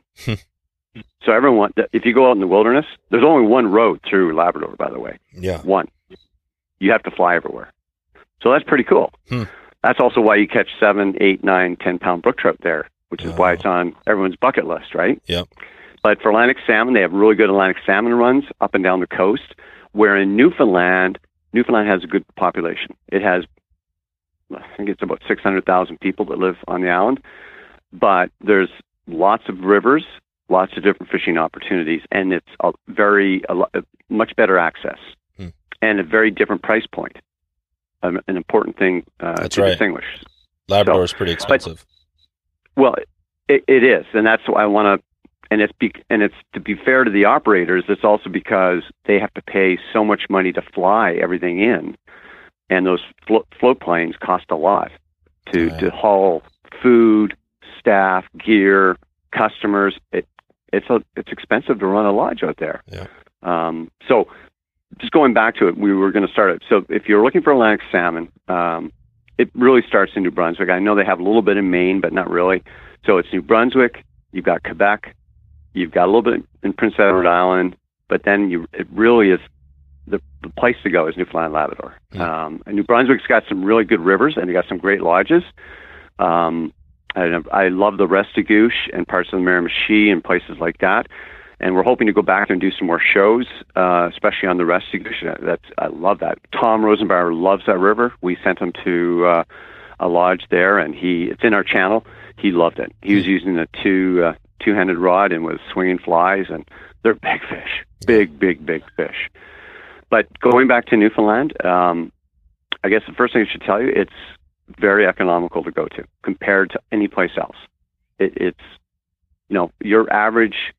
So everyone, if you go out in the wilderness, there's only one road through Labrador, by the way. Yeah. One. You have to fly everywhere. So that's pretty cool. Hmm. That's also why you catch seven, eight, nine, ten pound brook trout there, which is Oh. why it's on everyone's bucket list, right? Yep. But for Atlantic salmon, they have really good Atlantic salmon runs up and down the coast. Where in Newfoundland, Newfoundland has a good population. It has, I think it's about 600,000 people that live on the island. But there's lots of rivers, lots of different fishing opportunities, and it's a very, a, lo- much better access Hmm. and a very different price point. Um, an important thing uh, That's to right. distinguish. Labrador is pretty expensive. Well, it, it is, and that's why I want to. And it's be, and it's to be fair to the operators. It's also because they have to pay so much money to fly everything in, and those flo- float planes cost a lot to Right. to haul food, staff, gear, customers. It it's a, it's expensive to run a lodge out there. Yeah. Um, so just going back to it, we were going to start it. So if you're looking for Atlantic salmon, um, it really starts in New Brunswick. I know they have a little bit in Maine, but not really. So it's New Brunswick. You've got Quebec. You've got a little bit in Prince Edward Island, but then you it really is the, the place to go is Newfoundland and Labrador. Mm. Um, and New Brunswick's got some really good rivers, and they got some great lodges. Um, I, I love the Restigouche and parts of the Miramichi and places like that. And we're hoping to go back and do some more shows, uh, especially on the Restigouche. That's I love that. Tom Rosenbauer loves that river. We sent him to uh, a lodge there, and he it's in our channel. He loved it. He was using a two uh, two-handed rod and was swinging flies, and they're big fish, big, big, big fish. But going back to Newfoundland, um, I guess the first thing I should tell you, it's very economical to go to compared to any place else. It, it's you know your average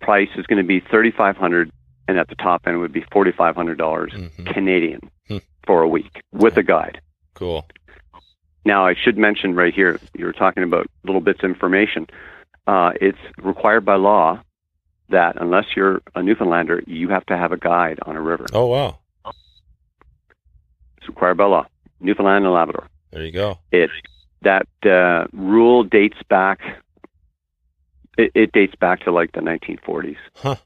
price is going to be thirty five hundred, and at the top end would be forty five hundred dollars Mhm. Canadian Hmm. for a week with a guide. Cool. Now, I should mention right here, you were talking about little bits of information. Uh, it's required by law that unless you're a Newfoundlander, you have to have a guide on a river. Oh wow. It's required by law. Newfoundland and Labrador. There you go. It that uh, rule dates back. It, it dates back to like the 1940s Huh.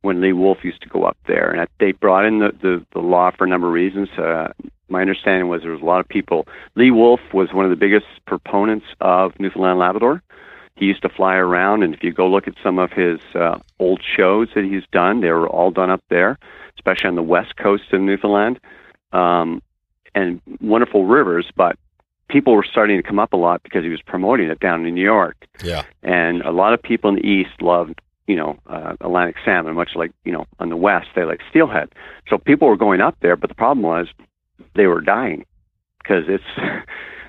when Lee Wulff used to go up there, and they brought in the, the, the law for a number of reasons. Uh, my understanding was there was a lot of people. Lee Wulff was one of the biggest proponents of Newfoundland and Labrador. He used to fly around, and if you go look at some of his uh, old shows that he's done, they were all done up there, especially on the west coast of Newfoundland. Um, and wonderful rivers, but people were starting to come up a lot because he was promoting it down in New York. Yeah. And a lot of people in the east loved, you know, uh, Atlantic salmon, much like, you know, on the west, they like steelhead. So people were going up there, but the problem was they were dying because it's,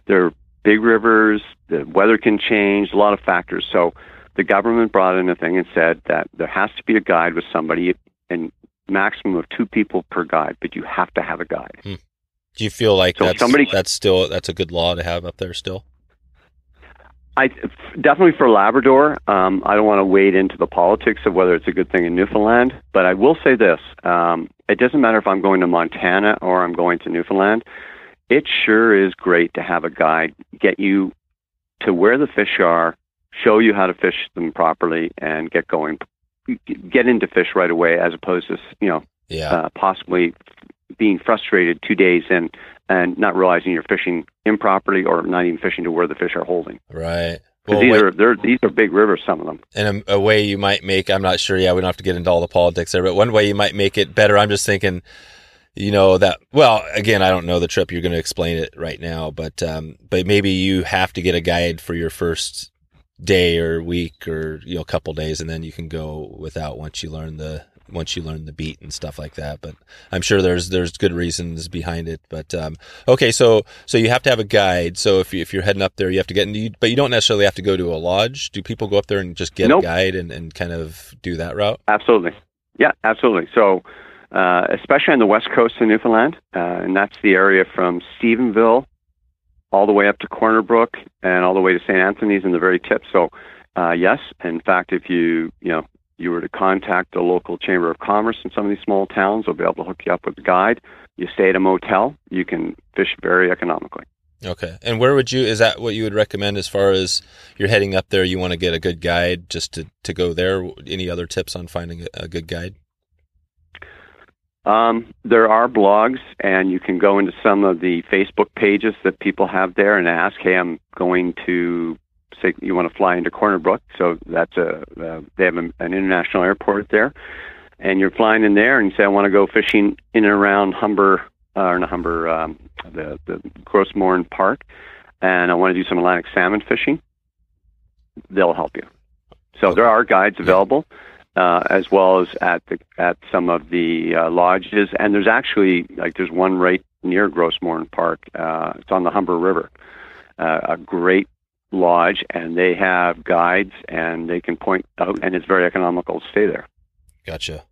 they're big rivers, the weather can change, a lot of factors. So the government brought in a thing and said that there has to be a guide with somebody and maximum of two people per guide, but you have to have a guide. Hmm. Do you feel like So that's somebody- that's still that's a good law to have up there still? I definitely for Labrador. Um, I don't want to wade into the politics of whether it's a good thing in Newfoundland, but I will say this: um, it doesn't matter if I'm going to Montana or I'm going to Newfoundland. It sure is great to have a guide get you to where the fish are, show you how to fish them properly, and get going. Get into fish right away, as opposed to you know Yeah. uh, possibly being frustrated two days in and not realizing you're fishing improperly or not even fishing to where the fish are holding. right. Well, these wait- are these are big rivers, some of them. and a, a way you might make i'm not sure yeah we don't have to get into all the politics there but one way you might make it better i'm just thinking you know that well again i don't know the trip you're going to explain it right now but um but maybe you have to get a guide for your first day or week or you know couple days and then you can go without once you learn the once you learn the beat and stuff like that but i'm sure there's there's good reasons behind it but um okay so so you have to have a guide so if, you, if you're heading up there you have to get you, but you don't necessarily have to go to a lodge do people go up there and just get Nope. a guide and, and kind of do that route Absolutely, yeah, absolutely. So, uh, especially on the west coast of Newfoundland, uh, and that's the area from Stephenville all the way up to Corner Brook and all the way to St. Anthony's in the very tip. So, uh, yes, in fact, if you you know you were to contact the local chamber of commerce in some of these small towns, they'll be able to hook you up with a guide. You stay at a motel, you can fish very economically. okay and where would you is that what you would recommend as far as you're heading up there you want to get a good guide just to to go there any other tips on finding a, a good guide Um, there are blogs, and you can go into some of the Facebook pages that people have there and ask, "Hey, I'm going to say you want to fly into Corner Brook." So that's a uh, they have an an international airport there, and you're flying in there, and you say, "I want to go fishing in and around Humber uh, or not Humber, um, the the Gros Morne Park, and I want to do some Atlantic salmon fishing." They'll help you. So there are guides available uh, as well as at the at some of the uh, lodges. And there's actually like there's one right near Gros Morne Park. Uh, it's on the Humber River. Uh, a great lodge, and they have guides, and they can point out, and it's very economical to stay there. Gotcha.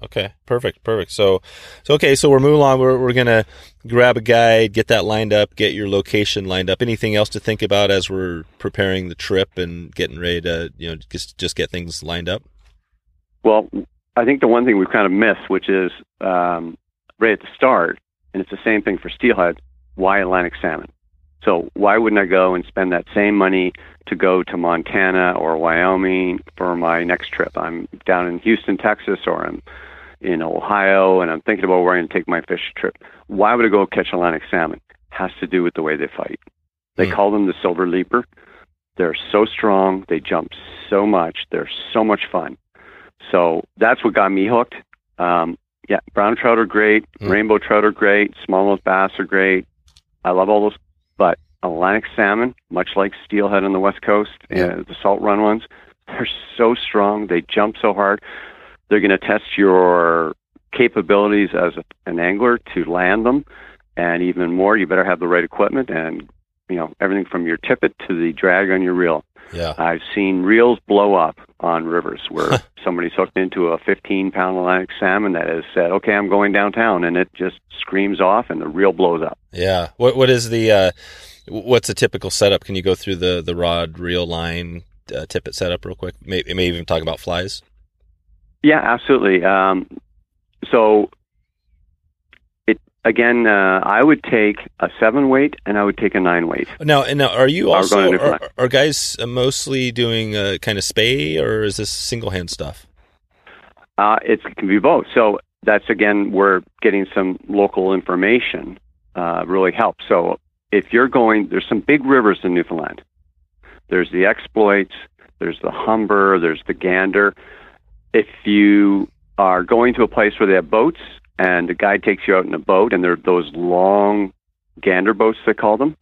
Okay, perfect, perfect. So, so okay, so we're moving on. We're we're gonna grab a guide, get that lined up, get your location lined up. Anything else to think about as we're preparing the trip and getting ready to, you know, just just get things lined up? Well, I think the one thing we've kind of missed, which is um, right at the start, and it's the same thing for steelhead. Why Atlantic salmon? So why wouldn't I go and spend that same money to go to Montana or Wyoming for my next trip? I'm down in Houston, Texas, or I'm in Ohio, and I'm thinking about where I'm going to take my fish trip. Why would I go catch Atlantic salmon? Has to do with the way they fight. They Hmm. call them the silver leaper. They're so strong. They jump so much. They're so much fun. So that's what got me hooked. Um, yeah, brown trout are great. Hmm. Rainbow trout are great. Smallmouth bass are great. I love all those. But Atlantic salmon, much like steelhead on the west coast, Yeah. uh, the salt run ones, they're so strong. They jump so hard. They're going to test your capabilities as a, an angler to land them, and even more, you better have the right equipment and you know everything from your tippet to the drag on your reel. Yeah. I've seen reels blow up on rivers where somebody's hooked into a 15 pound Atlantic salmon that has said, okay, I'm going downtown, and it just screams off and the reel blows up. Yeah. What what is the uh what's a typical setup? Can you go through the the rod reel line uh, tippet setup real quick? May, may even talk about flies. Yeah, absolutely. Um, so, again, uh, I would take a seven weight and I would take a nine weight. Now, now, are you also are, are guys mostly doing uh, kind of spey, or is this single hand stuff? Uh, it can be both. So that's again where getting some local information uh, really helps. So if you're going, there's some big rivers in Newfoundland. There's the exploits. There's the Humber. There's the Gander. If you are going to a place where they have boats and the guide takes you out in a boat, and they're those long gander boats they call them,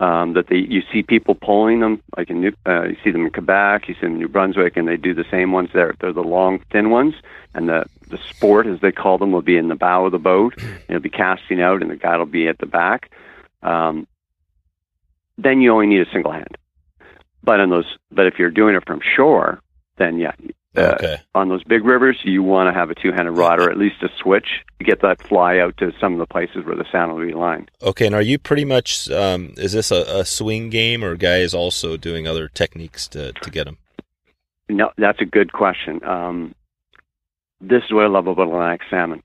um, that they you see people pulling them like in New, uh, you see them in Quebec, you see them in New Brunswick, and they do the same ones there. They're the long, thin ones, and the the sport, as they call them, will be in the bow of the boat. and It'll be casting out, and the guide will be at the back. Um, then you only need a single hand. But on those, but if you're doing it from shore, then yeah, uh, okay. on those big rivers, you want to have a two-handed rod or at least a switch to get that fly out to some of the places where the sound will be lined. Okay, and are you pretty much? Um, is this a, a swing game, or guys also doing other techniques to to get them? No, that's a good question. Um, this is what I love about Atlantic salmon.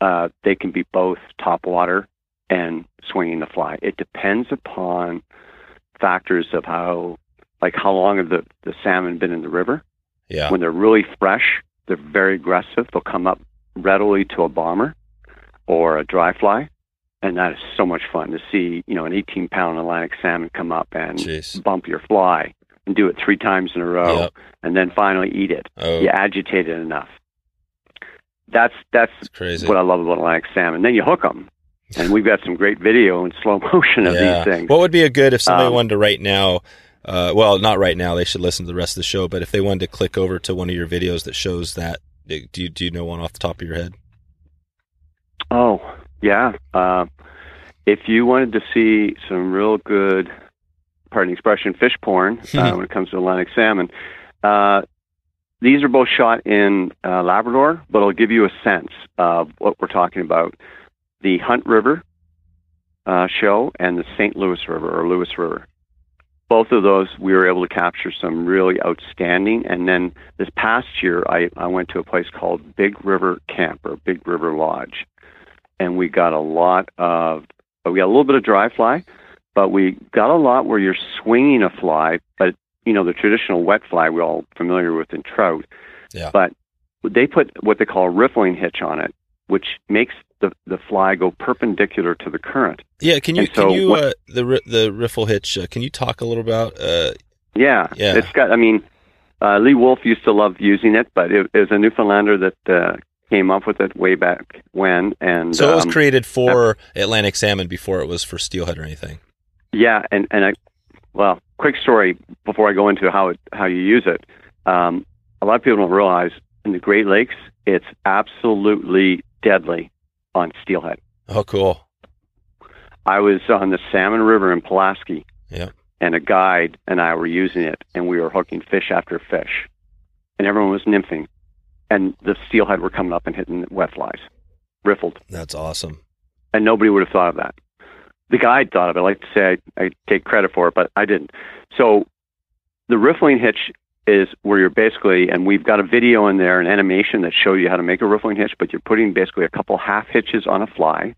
Uh, they can be both top water and swinging the fly. It depends upon factors of how, like how long have the, the salmon been in the river. Yeah. When they're really fresh, they're very aggressive. They'll come up readily to a bomber or a dry fly. And that is so much fun to see, you know, an 18 pound Atlantic salmon come up and Jeez. bump your fly and do it three times in a row Yep. and then finally eat it. Oh, You agitate it enough. That's that's it's crazy. what I love about Atlantic salmon. Then you hook them, and we've got some great video in slow motion of yeah. these things. What would be a good if somebody Um, wanted to right now? Uh, well, not right now. They should listen to the rest of the show. But if they wanted to click over to one of your videos that shows that, do you do you know one off the top of your head? Oh, yeah. Uh, if you wanted to see some real good, pardon the expression, fish porn uh, when it comes to Atlantic salmon, uh, these are both shot in uh, Labrador, but I'll give you a sense of what we're talking about. The Hunt River uh, show and the St. Louis River or Lewis River. Both of those, we were able to capture some really outstanding. And then this past year, I, I went to a place called Big River Camp or Big River Lodge and we got a lot of we got a little bit of dry fly, but we got a lot where you're swinging a fly, but you know the traditional wet fly we're all familiar with in trout. Yeah. But they put what they call a riffling hitch on it, which makes the the fly go perpendicular to the current. Yeah. Can you so can you what- uh, the the riffle hitch? Uh, can you talk a little about? Uh, Yeah, Yeah. It's got. I mean, uh, Lee Wulff used to love using it, but it, it was a Newfoundlander that uh, came up with it way back when, and so it was um, created for Atlantic salmon before it was for steelhead or anything. Yeah, and and I, well, quick story before I go into how it how you use it. Um, a lot of people don't realize in the Great Lakes, it's absolutely deadly on steelhead. Oh, cool. I was on the Salmon River in Pulaski, Yeah. and a guide and I were using it, and we were hooking fish after fish, and everyone was nymphing, and the steelhead were coming up and hitting wet flies, riffled. That's awesome. and nobody would have thought of that. The guide thought of it. I like to say I, I take credit for it, but I didn't. So the riffling hitch is where you're basically, and we've got a video in there, an animation that shows you how to make a riffling hitch, but you're putting basically a couple half hitches on a fly,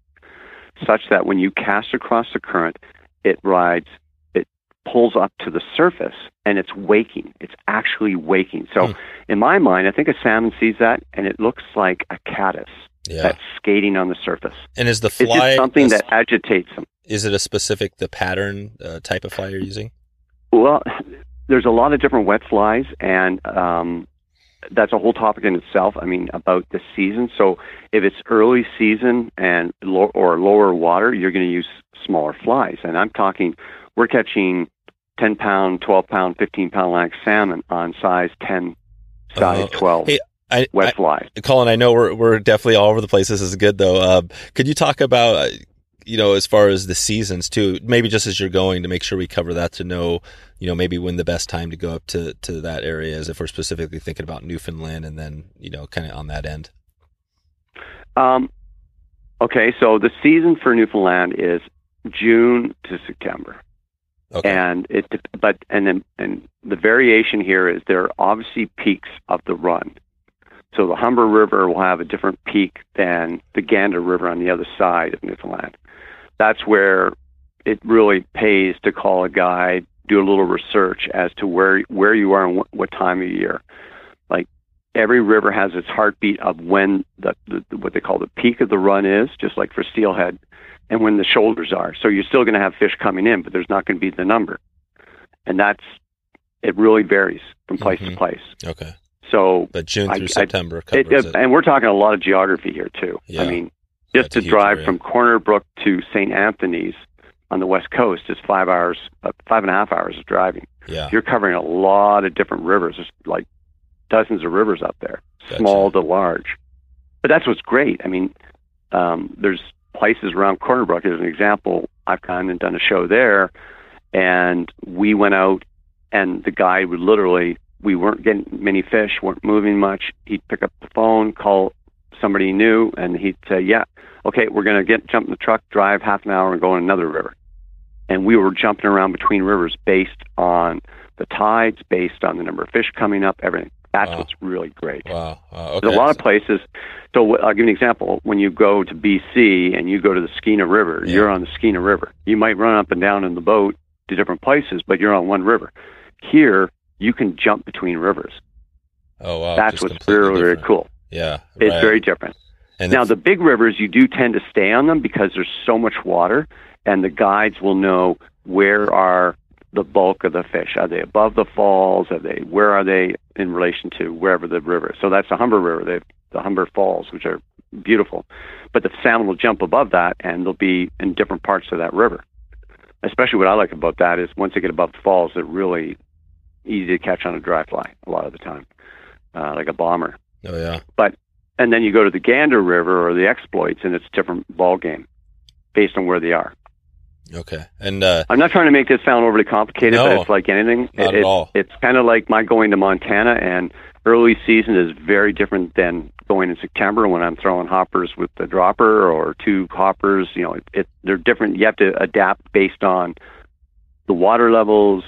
such that when you cast across the current, it rides, it pulls up to the surface, and it's waking. It's actually waking. So Hmm. in my mind, I think a salmon sees that, and it looks like a caddis Yeah. that's skating on the surface. and is the fly just something a- that agitates them. is it a specific the pattern uh, type of fly you're using? Well, there's a lot of different wet flies, and um, that's a whole topic in itself. I mean, about the season. So if it's early season and low, or lower water, you're going to use smaller flies. And I'm talking, we're catching 10 pound, 12 pound, 15 pound Atlantic salmon on size 10, size Uh, 12 hey, I, wet I flies. Colin, I know we're we're definitely all over the place. This is good though. Uh, could you talk about uh, you know as far as the seasons too? Maybe just as you're going to make sure we cover that to know you know maybe when the best time to go up to to that area is if we're specifically thinking about Newfoundland and then you know kind of on that end. Um, okay, so the season for Newfoundland is June to September. Okay. and it but and then and the variation here is there are obviously peaks of the run so the humber river will have a different peak than the gander river on the other side of newfoundland that's where it really pays to call a guide do a little research as to where where you are and what, what time of year like every river has its heartbeat of when the, the what they call the peak of the run is just like for steelhead and when the shoulders are. So you're still going to have fish coming in, but there's not going to be the number. And that's it really varies from place Mhm. to place. okay. So But June through I- September covers it- it. and we're talking a lot of geography here too. Yeah. I mean, just a to drive area. from Corner Brook to St. Anthony's on the west coast is five hours, uh, five and a half hours of driving. Yeah. You're covering a lot of different rivers. There's like dozens of rivers up there, Gotcha. small to large. But that's what's great. I mean, um, there's places around Corner Brook, as an example. I've gone and done a show there, and we went out, and the guy would literally we weren't getting many fish, weren't moving much. He'd pick up the phone, call somebody new, and he'd say, "Yeah, okay, we're going to get jump in the truck, drive half an hour, and go in another river." And we were jumping around between rivers based on the tides, based on the number of fish coming up, everything. That's Wow. what's really great. Wow. Wow. Okay. There's a lot of places. So I'll give you an example. When you go to BC and you go to the Skeena River, Yeah. you're on the Skeena River. You might run up and down in the boat to different places, but you're on one river. Here, you can jump between rivers. oh wow. That's just what's really, very cool. Yeah. It's right. very different. And Now, the big rivers, you do tend to stay on them because there's so much water, and the guides will know where are the bulk of the fish. Are they above the falls? Are they where are they in relation to wherever the river? is? So that's the Humber River, the, the Humber Falls, which are beautiful. But the salmon will jump above that, and they'll be in different parts of that river. Especially what I like about that is once they get above the falls, they're really easy to catch on a dry fly a lot of the time, uh, like a bomber oh yeah. But and then you go to the Gander River or the exploits, and it's a different ball game based on where they are. Okay. And uh, I'm not trying to make this sound overly complicated, No, but it's like anything. not it, at all. It's kind of like my going to Montana, and early season is very different than going in September when I'm throwing hoppers with the dropper or two hoppers. You know, it, it they're different. You have to adapt based on the water levels,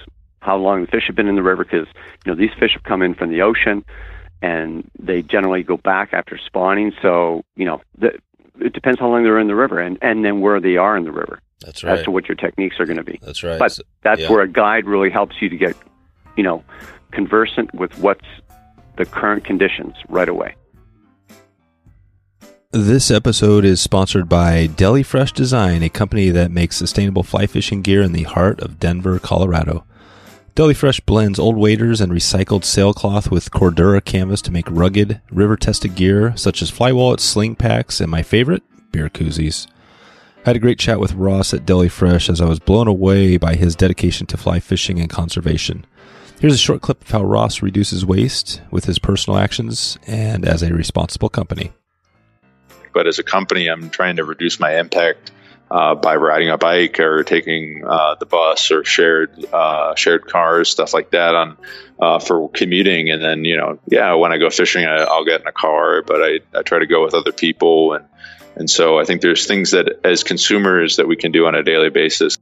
how long the fish have been in the river, because you know these fish have come in from the ocean, and they generally go back after spawning. So you know, the, it depends how long they're in the river, and and then where they are in the river that's right. as to what your techniques are going to be. That's right. But That's Yeah. where a guide really helps you to get, you know, conversant with what's the current conditions right away. This episode is sponsored by Deli Fresh Design, a company that makes sustainable fly fishing gear in the heart of Denver, Colorado. Deli Fresh blends old waders and recycled sailcloth with Cordura canvas to make rugged, river tested gear such as fly wallets, sling packs, and my favorite, beer koozies. I had a great chat with Ross at Deli Fresh as I was blown away by his dedication to fly fishing and conservation. Here's a short clip of how Ross reduces waste with his personal actions and as a responsible company. but as a company, I'm trying to reduce my impact uh, by riding a bike or taking uh, the bus or shared uh, shared cars, stuff like that, on uh, for commuting. And then you know, yeah, when I go fishing, I, I'll get in a car, but I, I try to go with other people and. And so I think there's things that as consumers that we can do on a daily basis.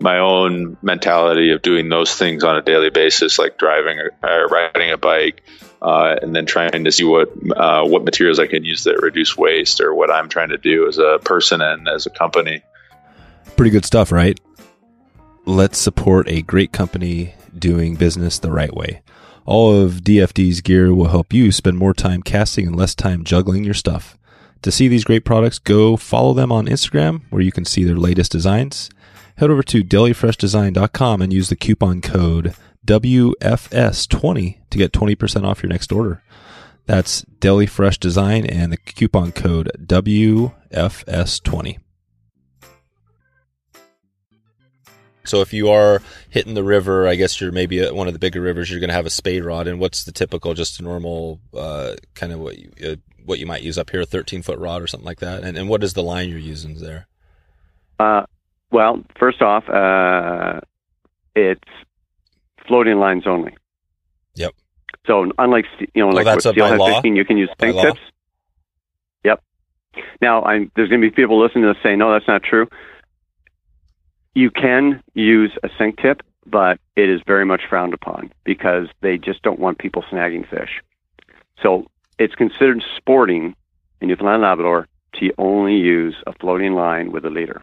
My own mentality of doing those things on a daily basis, like driving or riding a bike, uh, and then trying to see what uh, what materials I can use that reduce waste, or what I'm trying to do as a person and as a company. Pretty good stuff, right? Let's support a great company doing business the right way. All of DFD's gear will help you spend more time casting and less time juggling your stuff. To see these great products, go follow them on Instagram where you can see their latest designs. Head over to delifreshdesign.com and use the coupon code WFS20 to get 20% off your next order. That's Deli Fresh Design and the coupon code WFS20. So if you are hitting the river, I guess you're maybe at one of the bigger rivers. You're going to have a spey rod, and what's the typical, just a normal uh, kind of what you uh, what you might use up here, a 13 foot rod or something like that. And and what is the line you're using there? Uh, well, first off, uh, it's floating lines only. Yep. So unlike you know, Oh, like that's with a by steelhead fishing, you can use law? tips. Yep. Now, I'm, there's going to be people listening to this saying, "No, that's not true." You can use a sink tip, but it is very much frowned upon because they just don't want people snagging fish. So it's considered sporting in Newfoundland and Labrador to only use a floating line with a leader.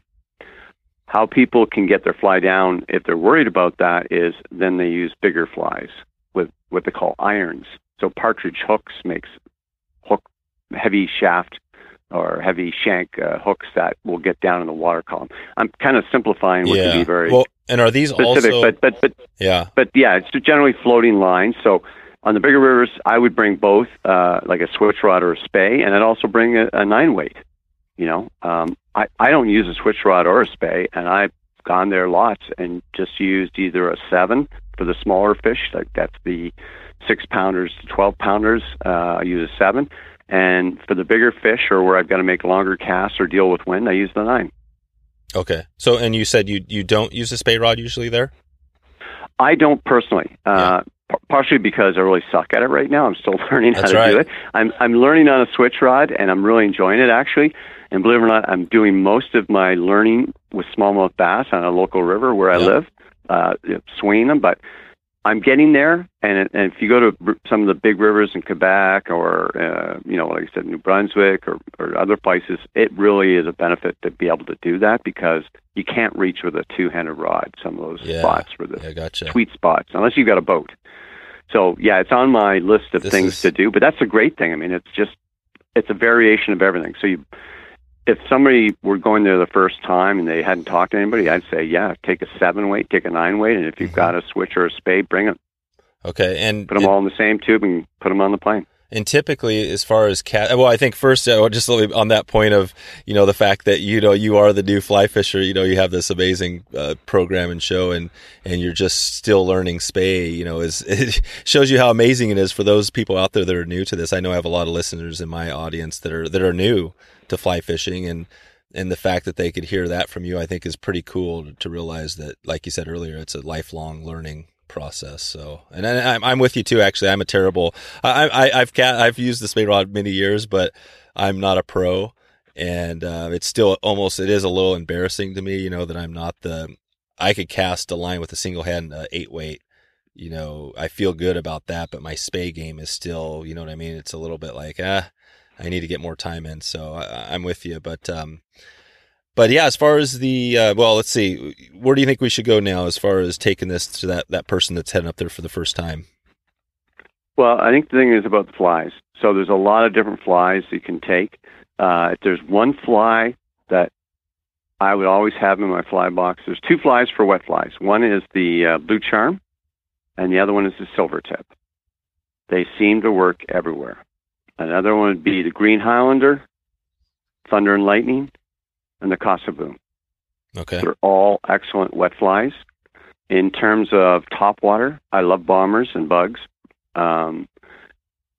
How people can get their fly down if they're worried about that is then they use bigger flies with what they call irons. So partridge hooks makes hook heavy shaft or heavy shank uh, hooks that will get down in the water column. I'm kind of simplifying what can be very well, and are these specific, also? but but but yeah. but yeah, it's generally floating lines. So on the bigger rivers, I would bring both, uh, like a switch rod or a spey, and I'd also bring a, a nine weight. You know, um, I I don't use a switch rod or a spey, and I've gone there lots and just used either a seven for the smaller fish, like that's the six pounders to twelve pounders. Uh, I use a seven, and for the bigger fish or where I've got to make longer casts or deal with wind, I use the nine. Okay. So and you said you you don't use a spey rod usually there. I don't personally. Uh, partially because I really suck at it right now. I'm still learning That's how to do it. I'm I'm learning on a switch rod, and I'm really enjoying it actually. And believe it or not, I'm doing most of my learning with smallmouth bass on a local river where I live, uh, swinging them. But I'm getting there. And, and if you go to some of the big rivers in Quebec or uh, you know, like I said, New Brunswick or, or other places, it really is a benefit to be able to do that because you can't reach with a two-handed rod some of those Yeah. spots where the Yeah, gotcha. sweet spots unless you've got a boat. So yeah, it's on my list of This things is- to do, but that's a great thing. I mean, it's just it's a variation of everything. So you if somebody were going there the first time and they hadn't talked to anybody, I'd say, yeah, take a seven weight, take a nine weight, and if you've Mhm. got a switch or a spey, bring it. Okay, and Put them all in the same tube and put them on the plane. And typically, as far as cat, well, I think first, uh, just on that point of, you know, the fact that, you know, you are the new fly fisher, you know, you have this amazing uh, program and show and, and you're just still learning spey, you know, is, it shows you how amazing it is for those people out there that are new to this. I know I have a lot of listeners in my audience that are, that are new to fly fishing and, and the fact that they could hear that from you, I think is pretty cool to realize that, like you said earlier, it's a lifelong learning process. So, and I, I'm, I'm with you too. Actually, I'm a terrible. I, I, I've I've used the spey rod many years, but I'm not a pro, and uh, it's still almost. It is a little embarrassing to me, you know, that I'm not the. I could cast a line with a single hand uh, eight weight. You know, I feel good about that, but my spey game is still, you know what I mean. It's a little bit like ah, I need to get more time in. So I, I'm with you, but um, but yeah, as far as the uh, well, let's see, where do you think we should go now as far as taking this to that that person that's heading up there for the first time? Well, I think the thing is about the flies. So there's a lot of different flies you can take. Uh, if there's one fly that I would always have in my fly box, there's two flies for wet flies. One is the uh, blue charm, and the other one is the silver tip. They seem to work everywhere. Another one would be the green highlander, thunder and lightning, and the Cosseboom. Okay. They're all excellent wet flies. In terms of top water, I love bombers and bugs. Um,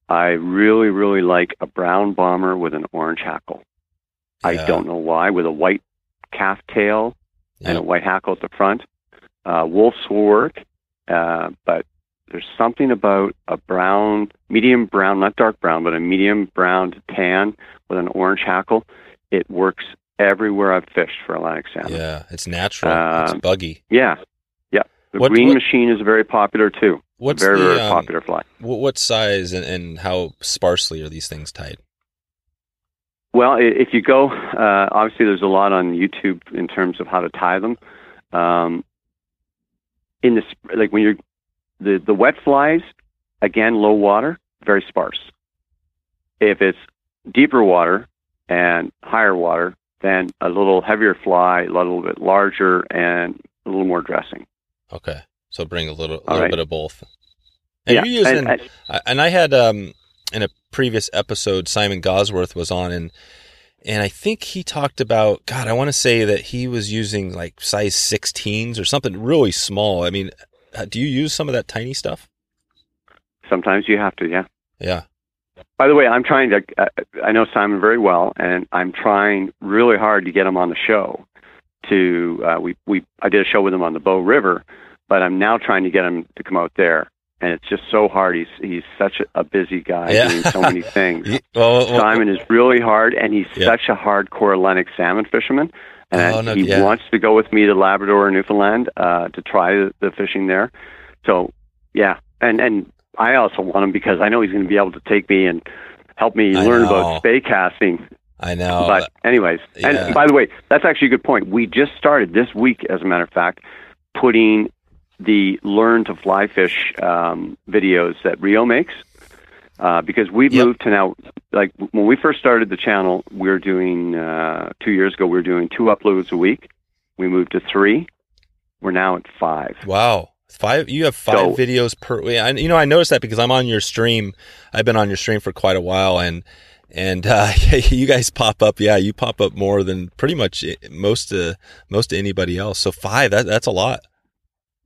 I really, really like a brown bomber with an orange hackle. I don't know why, with a white calf tail and a white hackle at the front. Uh, will work, uh, but there's something about a brown, medium brown, not dark brown, but a medium brown to tan with an orange hackle. It works everywhere I've fished for Atlantic salmon. Yeah, it's natural. it's Um, buggy. Yeah, yeah. The What- green what- machine is very popular too. What's very, the very um, popular fly. what size and, and how sparsely are these things tied? Well, if you go, uh, obviously there's a lot on YouTube in terms of how to tie them. Um, in the like when you're the the wet flies, again low water, very sparse. If it's deeper water and higher water, then a little heavier fly, a little bit larger, and a little more dressing. Okay, so bring a little a little right. bit of both. And yeah, you're using and- and- I- and I had um in a previous episode Simon Gawesworth was on and and I think he talked about God I want to say that he was using like size 16s or something really small. I mean, do you use some of that tiny stuff? sometimes you have to, yeah. Yeah. By the way, I'm trying to. Uh, I know Simon very well, and I'm trying really hard to get him on the show. To uh, we we I did a show with him on the Bow River, but I'm now trying to get him to come out there, and it's just so hard. He's he's such a, busy guy Yeah. doing so many things. Well, well, Simon is really hard, and he's Yeah. such a hardcore Atlantic salmon fisherman. And Oh, no, he yeah. wants to go with me to Labrador or Newfoundland uh, to try the, fishing there. So, yeah, and and I also want him because I know he's going to be able to take me and help me I learn know. about spey casting. I know. but anyways, yeah. and by the way, that's actually a good point. We just started this week, as a matter of fact, putting the learn to fly fish um, videos that Rio makes. Uh, because we've Yep. moved to now, like when we first started the channel, we were doing uh, two years ago. We were doing two uploads a week. We moved to three. We're now at five. Wow. Five you have five So- videos per week. And you know, I noticed that because I'm on your stream. I've been on your stream for quite a while and and uh, you guys pop up. Yeah, you pop up more than pretty much most uh, most anybody else. So five, that that's a lot.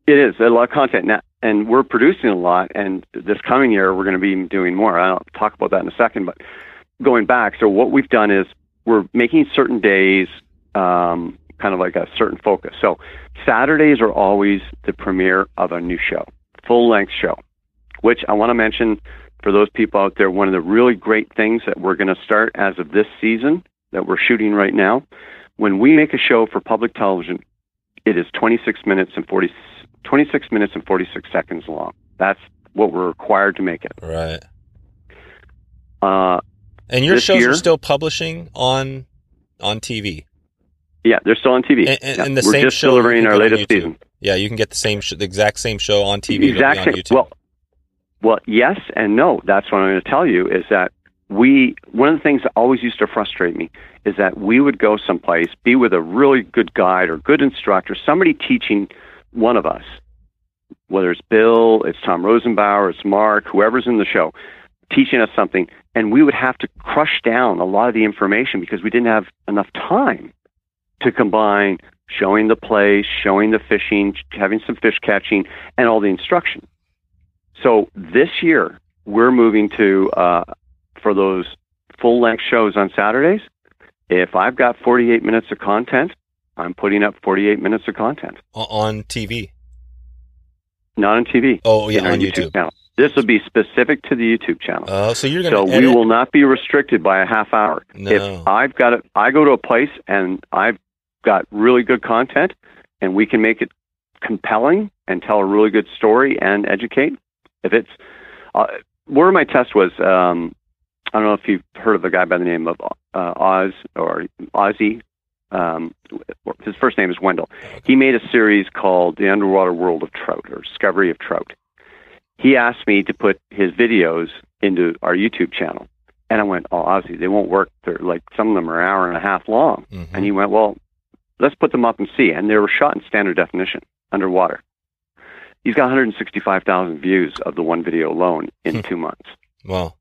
It is a lot of content now, and we're producing a lot. And this coming year, we're going to be doing more. I'll talk about that in a second. But going back, so what we've done is we're making certain days um, kind of like a certain focus. So Saturdays are always the premiere of a new show, full length show, which I want to mention for those people out there. One of the really great things that we're going to start as of this season that we're shooting right now, when we make a show for public television, it is 26 minutes and 40, 26 minutes and 46 seconds long. That's what we're required to make it. Right. Uh, And your shows year- are still publishing on on TV. yeah, they're still on TV. And, and, Yeah, and the we're same just show delivering our latest season. Yeah, you can get the same, sh- the exact same show on TV. It'll exact on. YouTube. Well, well, yes and no. That's what I'm going to tell you is that we one of the things that always used to frustrate me is that we would go someplace, be with a really good guide or good instructor, somebody teaching one of us, whether it's Bill, it's Tom Rosenbauer, it's Mark, whoever's in the show, teaching us something, and we would have to crush down a lot of the information because we didn't have enough time to combine showing the play, showing the fishing, having some fish catching, and all the instruction. So this year we're moving to uh, for those full length shows on Saturdays. If I've got 48 minutes of content, I'm putting up 48 minutes of content, on TV. not on TV. Oh yeah, on YouTube. channel. This will be specific to the YouTube channel. Oh, so you're so gonna we edit? will not be restricted by a half hour. No. If I've got it, I go to a place and I've got really good content, and we can make it compelling and tell a really good story and educate. If it's uh, where my test was, um, I don't know if you've heard of a guy by the name of uh, Oz or Ozzy. Um, his first name is Wendell. He made a series called The Underwater World of Trout or Discovery of Trout. He asked me to put his videos into our YouTube channel. And I went, oh, obviously they won't work. They're like, some of them are an hour and a half long. Mhm. And he went, well, let's put them up and see. And they were shot in standard definition underwater. He's got 165,000 views of the one video alone in Hmm. two months. Wow.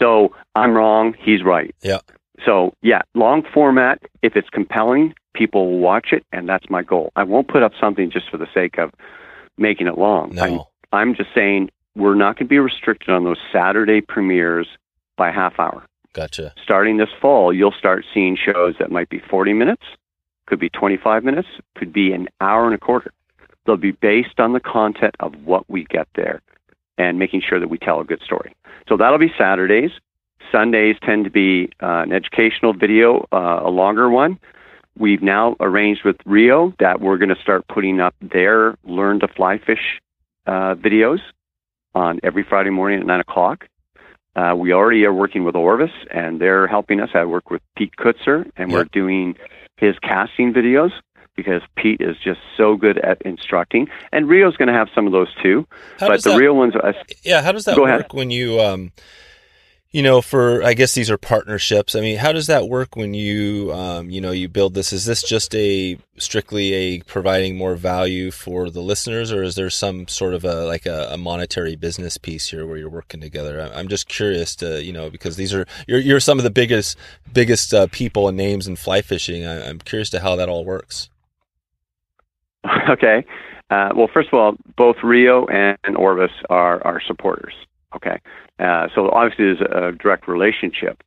So I'm wrong. He's right. Yeah. So yeah, long format. If it's compelling, people will watch it, and that's my goal. I won't put up something just for the sake of making it long. I'm, no. I'm just saying we're not going to be restricted on those Saturday premieres by half hour. Gotcha. Starting this fall, you'll start seeing shows that might be 40 minutes, could be 25 minutes, could be an hour and a quarter. They'll be based on the content of what we get there and making sure that we tell a good story. So that'll be Saturdays. Sundays tend to be uh, an educational video, uh, a longer one. We've now arranged with Rio that we're going to start putting up their Learn to Fly Fish uh, videos on every Friday morning at 9 o'clock. Uh, we already are working with Orvis, and they're helping us. I work with Pete Kutzer, and we're doing his casting videos because Pete is just so good at instructing. And Rio's going to have some of those too, How but the that, real ones. Are, yeah, how does that Go work ahead. when you um you know, for I guess these are partnerships. I mean, how does that work when you um, you know, you build this? Is this just a strictly a providing more value for the listeners, or is there some sort of a like a, a monetary business piece here where you're working together? I'm just curious to you know because these are you're you're some of the biggest biggest uh, people and names in fly fishing. I, I'm curious to how that all works. okay. Uh, well, first of all, both Rio and, and Orvis are our supporters. Okay. Uh, so obviously there's a direct relationship,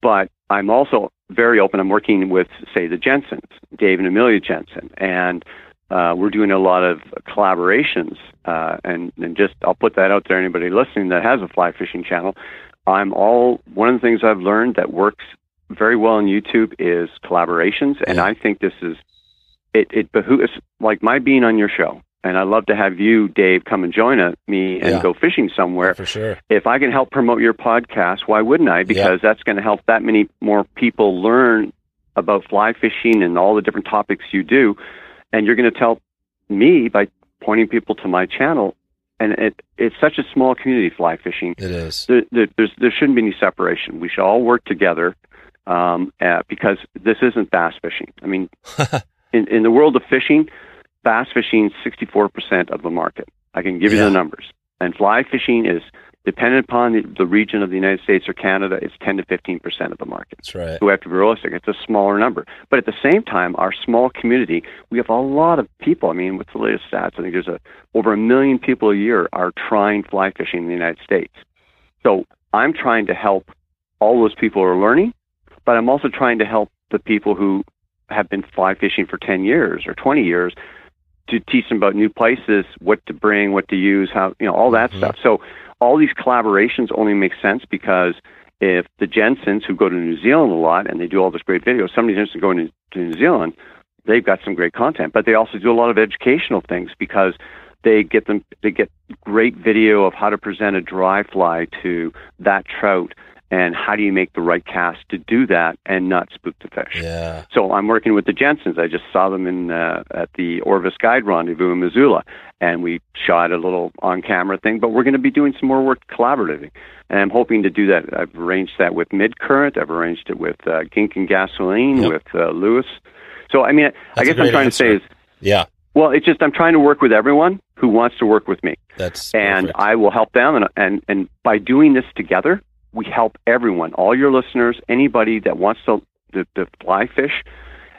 but I'm also very open. I'm working with, say, the Jensens, Dave and Amelia Jensen, and uh, we're doing a lot of collaborations. Uh, and, and just, I'll put that out there. Anybody listening that has a fly fishing channel, I'm all one of the things I've learned that works very well on YouTube is collaborations, and Yeah. I think this is it. It behooves like my being on your show, and I'd love to have you, Dave, come and join me and Yeah. go fishing somewhere for sure. if I can help promote your podcast, why wouldn't I? Because that's going to help that many more people learn about fly fishing and all the different topics you do. And you're going to tell me by pointing people to my channel. And it, it's such a small community, fly fishing. It is. There, there, there's, there shouldn't be any separation. We should all work together um, uh, because this isn't bass fishing. I mean, in, in the world of fishing, bass fishing is 64% of the market. I can give you the numbers. And fly fishing is dependent upon the, the region of the United States or Canada, it's 10 to 15% of the market. That's right. So we have to be realistic. It's a smaller number. But at the same time, our small community, we have a lot of people. I mean, what's the latest stats? I think there's a, over a million people a year are trying fly fishing in the United States. So I'm trying to help all those people who are learning, but I'm also trying to help the people who have been fly fishing for 10 years or 20 years to teach them about new places, what to bring, what to use, how, you know, all that Mhm. stuff. So all these collaborations only make sense because if the Jensens who go to New Zealand a lot and they do all this great video, somebody's interested in going to, to New Zealand, they've got some great content, but they also do a lot of educational things because they get them they get great video of how to present a dry fly to that trout and how do you make the right cast to do that and not spook the fish. Yeah. So I'm working with the Jensens. I just saw them in uh, at the Orvis Guide Rendezvous in Missoula, and we shot a little on-camera thing. But we're going to be doing some more work collaboratively, and I'm hoping to do that. I've arranged that with Midcurrent. I've arranged it with uh, Gink and Gasoline, Yep. with uh, Lewis. So I mean, I That's a guess I'm trying answer. to say is, Yeah. well, it's just I'm trying to work with everyone who wants to work with me That's and perfect. I will help them. And, and and by doing this together, we help everyone, all your listeners, anybody that wants to to, to fly fish,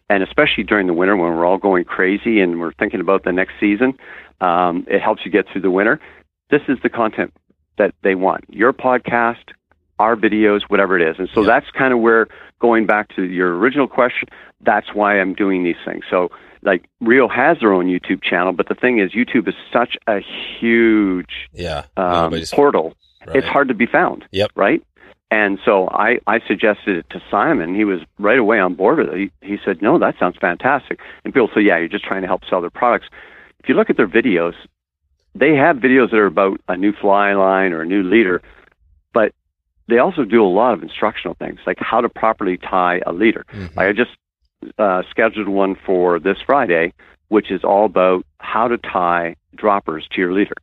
and especially during the winter when we're all going crazy and we're thinking about the next season. Um, it helps you get through the winter. This is the content that they want. Your podcast, our videos, whatever it is. And so Yeah. that's kind of where going back to your original question. That's why I'm doing these things. So like Rio has their own YouTube channel, but the thing is, YouTube is such a huge yeah. um, portal. Right. It's hard to be found. Yep. Right. And so I, I suggested it to Simon. He was right away on board with it. He, he said, "No, that sounds fantastic." And people say, "Yeah, you're just trying to help sell their products." If you look at their videos, they have videos that are about a new fly line or a new leader, but they also do a lot of instructional things, like how to properly tie a leader. Mhm. I just uh, scheduled one for this Friday, which is all about how to tie droppers to your leader.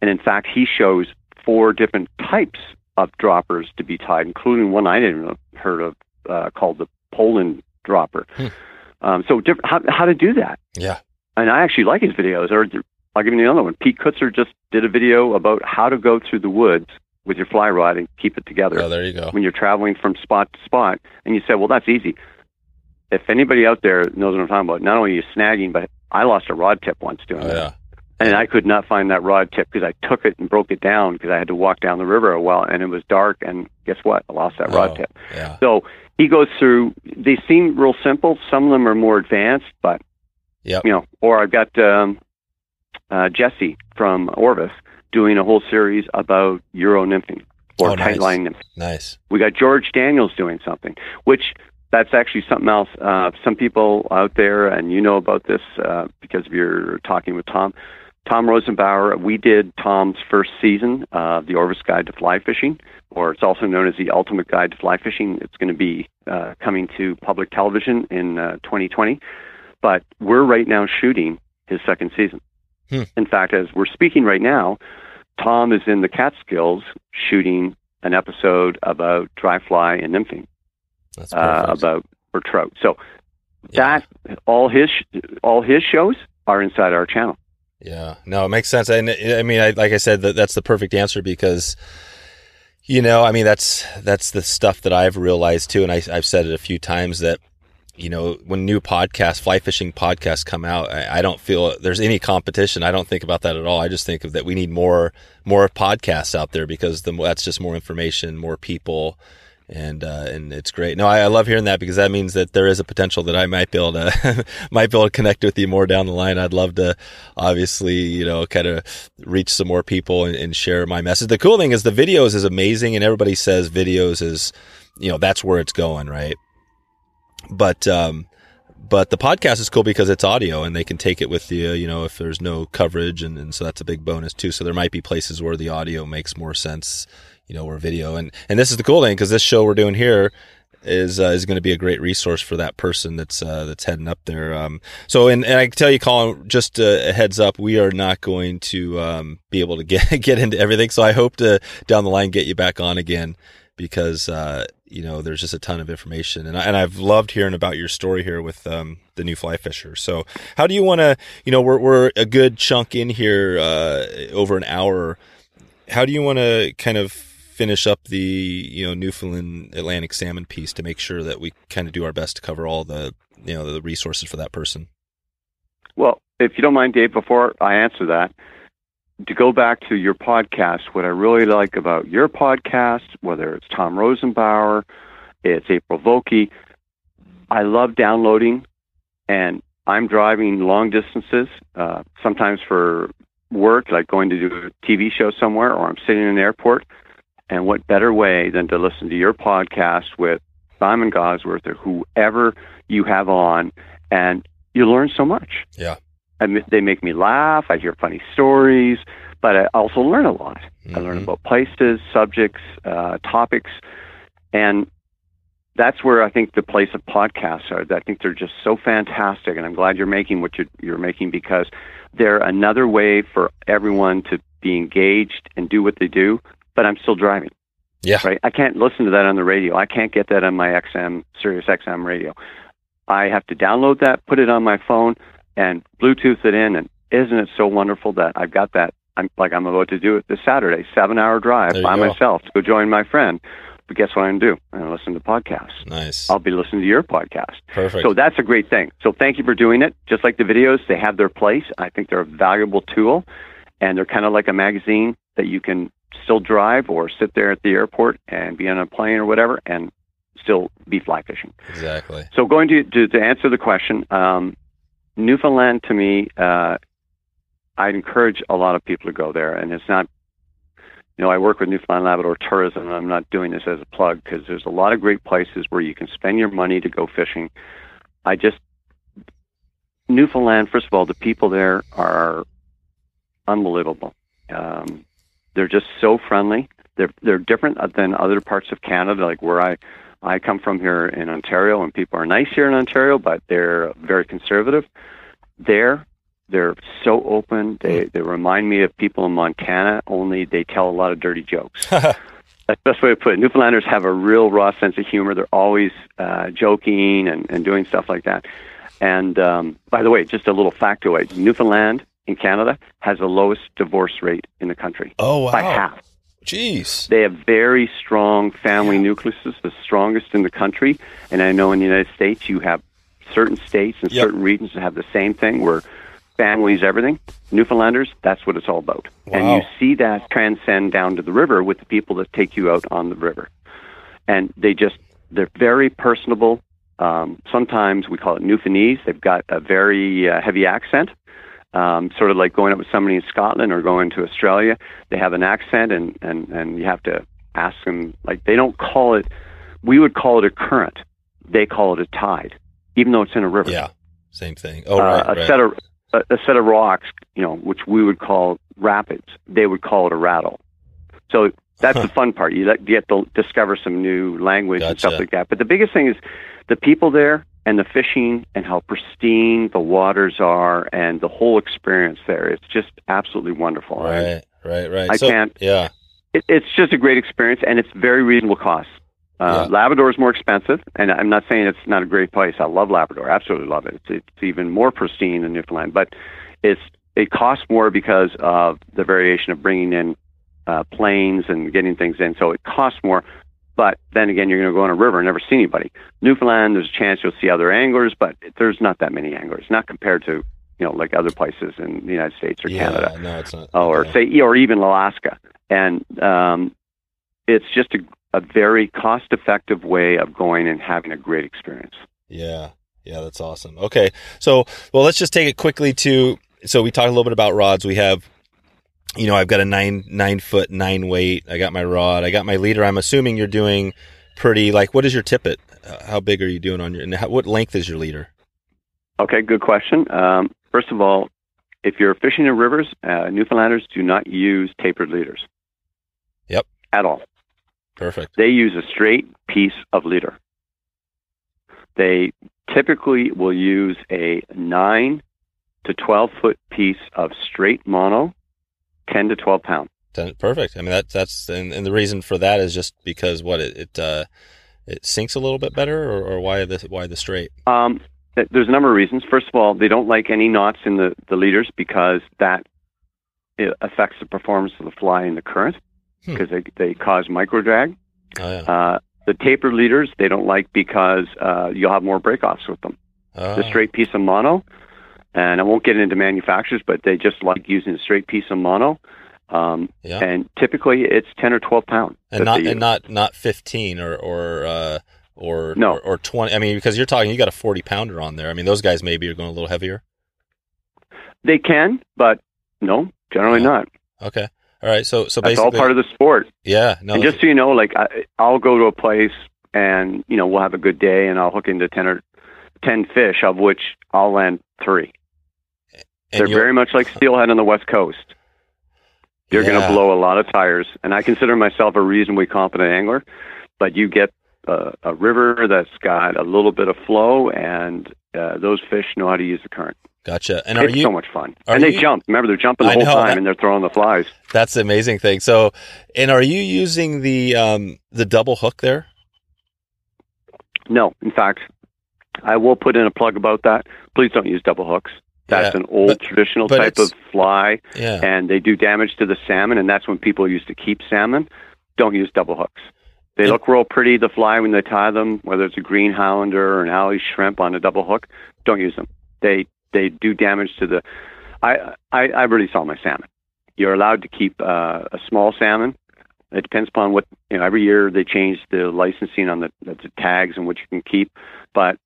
And in fact, he shows four different types of droppers to be tied, including one I didn't heard of uh, called the Poland dropper. Hmm. Um, so different, how, how to do that. Yeah. And I actually like his videos. Or I'll give you another one. Pete Kutzer just did a video about how to go through the woods with your fly rod and keep it together Oh, there you go. when you're traveling from spot to spot. And you say, well, that's easy. If anybody out there knows what I'm talking about, not only are you snagging, but I lost a rod tip once doing Oh, that. yeah. And I could not find that rod tip because I took it and broke it down because I had to walk down the river a while and it was dark. And guess what? I lost that Oh, rod tip. Yeah. So he goes through, they seem real simple. Some of them are more advanced, but, Yep. you know, or I've got um, uh, Jesse from Orvis doing a whole series about Euro nymphing or Oh, nice. tightline nymphing. Nice. We got George Daniels doing something, which that's actually something else. Uh, some people out there, and you know about this uh, because you're talking with Tom. Tom Rosenbauer, we did Tom's first season of the Orvis Guide to Fly Fishing, or it's also known as the Ultimate Guide to Fly Fishing. It's going to be uh, coming to public television in uh, 2020. But we're right now shooting his second season. Hmm. In fact, as we're speaking right now, Tom is in the Catskills shooting an episode about dry fly and nymphing That's uh, about for trout. So Yeah. that all his all his shows are inside our channel. Yeah, no, it makes sense. And uh, I mean, I, like I said, that that's the perfect answer because, you know, I mean, that's that's the stuff that I've realized too, and I, I've said it a few times that, you know, when new podcasts, fly fishing podcasts come out, I, I don't feel there's any competition. I don't think about that at all. I just think of that we need more more podcasts out there because the that's just more information, more people. And uh, and it's great. No, I, I love hearing that because that means that there is a potential that I might be able to might be able to connect with you more down the line. I'd love to, obviously, you know, kind of reach some more people and, and share my message. The cool thing is the videos is amazing, and everybody says videos is, you know, that's where it's going, right? But um, but the podcast is cool because it's audio and they can take it with you, you know, if there's no coverage, and, and so that's a big bonus too. So there might be places where the audio makes more sense, you know, or video, and and this is the cool thing because this show we're doing here is uh, is going to be a great resource for that person that's uh, that's heading up there. Um, so, and, and I can tell you, Colin, just a, heads up, we are not going to um, be able to get get into everything. So I hope to down the line get you back on again because uh, you know there's just a ton of information, and I, and I've loved hearing about your story here with um, the new fly fisher. So, how do you want to? You know, we're we're a good chunk in here, uh, over an hour. How do you want to kind of finish up the you know Newfoundland Atlantic salmon piece to make sure that we kind of do our best to cover all the you know the resources for that person. Well, if you don't mind, Dave, before I answer that, to go back to your podcast, what I really like about your podcast, whether it's Tom Rosenbauer, it's April Vokey, I love downloading and I'm driving long distances, uh, sometimes for work, like going to do a TV show somewhere, or I'm sitting in an airport. And what better way than to listen to your podcast with Simon Gawesworth or whoever you have on, and you learn so much. Yeah. And they make me laugh. I hear funny stories, but I also learn a lot. I learn Mhm. about places, subjects, uh, topics, and that's where I think the place of podcasts are. I think they're just so fantastic, and I'm glad you're making what you're, you're making because they're another way for everyone to be engaged and do what they do. But I'm still driving. Yeah. Right. I can't listen to that on the radio. I can't get that on my XM Sirius XM radio. I have to download that, put it on my phone, and Bluetooth it in. And isn't it so wonderful that I've got that? I'm like I'm about to do it this Saturday, seven hour drive by go. myself to go join my friend. But guess what I'm going to do? I'm going to listen to podcasts. Nice. I'll be listening to your podcast. Perfect. So that's a great thing. So thank you for doing it. Just like the videos, they have their place. I think they're a valuable tool, and they're kind of like a magazine that you can still drive or sit there at the airport and be on a plane or whatever and still be fly fishing. exactly. So going to to, to answer the question, um, Newfoundland to me, uh, I'd encourage a lot of people to go there, and it's not. You know, I work with Newfoundland Labrador Tourism, and I'm not doing this as a plug because there's a lot of great places where you can spend your money to go fishing. I just Newfoundland, first of all, the people there are unbelievable. Um, they're just so friendly. They're they're different than other parts of Canada, like where I I come from here in Ontario, and people are nice here in Ontario, but they're very conservative. There, they're so open. They they remind me of people in Montana. Only they tell a lot of dirty jokes. That's the best way to put it. Newfoundlanders have a real raw sense of humor. They're always uh, joking and, and doing stuff like that. And um, by the way, just a little factoid: Newfoundland in Canada has the lowest divorce rate in the country oh wow. by half. Jeez. They have very strong family nucleuses, the strongest in the country. And I know in the United States, you have certain states and Yep. certain regions that have the same thing where families, everything. Newfoundlanders, that's what it's all about. And you see that transcend down to the river with the people that take you out on the river. And they just, they're very personable. Um, sometimes we call it Newfoundlandese. They've got a very uh, heavy accent um, sort of like going up with somebody in Scotland or going to Australia. They have an accent, and and and you have to ask them. Like they don't call it. We would call it a current. They call it a tide, even though it's in a river. Yeah. Same thing. Oh uh, right. a right. set of a, a set of rocks, you know, which we would call rapids. They would call it a rattle. So that's the fun part. You let- get to discover some new language and stuff like that. But the biggest thing is the people there and the fishing and how pristine the waters are and the whole experience there. It's just absolutely wonderful. And Right. Right. Right. I so, can't- Yeah. It, it's just a great experience and it's very reasonable cost. Uh, Labrador is more expensive, and I'm not saying it's not a great place. I love Labrador, absolutely love it. It's, it's even more pristine than Newfoundland, but it's it costs more because of the variation of bringing in uh, planes and getting things in. So it costs more. But then again, you're going to go on a river and never see anybody. Newfoundland, there's a chance you'll see other anglers, but there's not that many anglers, not compared to you know like other places in the United States or yeah. Canada No, it's not. or yeah. say or even Alaska. And um, it's just a, a very cost-effective way of going and having a great experience. Yeah. Yeah, that's awesome. Okay. So, well, let's just take it quickly to so we talked a little bit about rods. We have you know, I've got a 9 9 foot 9 weight. I got my rod. I got my leader. I'm assuming you're doing pretty like what is your tippet? Uh, How big are you doing on your and how, what length is your leader? Okay, good question. Um, first of all, if you're fishing in rivers, uh, Newfoundlanders do not use tapered leaders. Yep. At all. Perfect. They use a straight piece of leader. They typically will use a 9 to 12 foot piece of straight mono, 10 to 12 pound. Then- Perfect. I mean that that's and, and the reason for that is just because what it it uh it sinks a little bit better or, or why the why the straight? Um, there's a number of reasons. First of all, they don't like any knots in the, the leaders because that it affects the performance of the fly in the current Hmm. because they, they cause micro drag. Oh yeah. Uh, the tapered leaders they don't like because uh, you'll have more breakoffs with them. Oh, The straight piece of mono, and I won't get into manufacturers, but they just like using a straight piece of mono. Um, Yeah. And typically it's 10 or 12 pound. and not and not not 15 or or uh or No. or, or twenty. I mean, because you're talking, you got a forty pounder on there. I mean, those guys maybe are going a little heavier. They can, but no, generally Yeah. not. Okay, all right. So so That's basically, all part of the sport. yeah. No, and just so you know, like I, I'll go to a place and you know we'll have a good day, and I'll hook into ten or ten fish, of which I'll land three. They're very much like steelhead on the west coast. You're going to blow a lot of tires, and I consider myself a reasonably competent angler. But you get a, a river that's got a little bit of flow, and uh, those fish know how to use the current. Gotcha. And are it's you? so much fun, and they you- jump. Remember, they're jumping the I whole know, time, that- and they're throwing the flies. That's the amazing thing. So, and are you using the um the double hook there? No, in fact, I will put in a plug about that. Please don't use double hooks. That's Yeah, an old but- traditional but type of fly, Yeah. and they do damage to the salmon, and that's when people used to keep salmon. Don't use double hooks. They And- look real pretty, the fly, when they tie them, whether it's a green highlander or an Ally shrimp on a double hook. Don't use them. They they do damage to the. I I, I really saw my salmon. You're allowed to keep uh, a small salmon. It depends upon what you know. Every year they change the licensing on the, the tags and what you can keep. But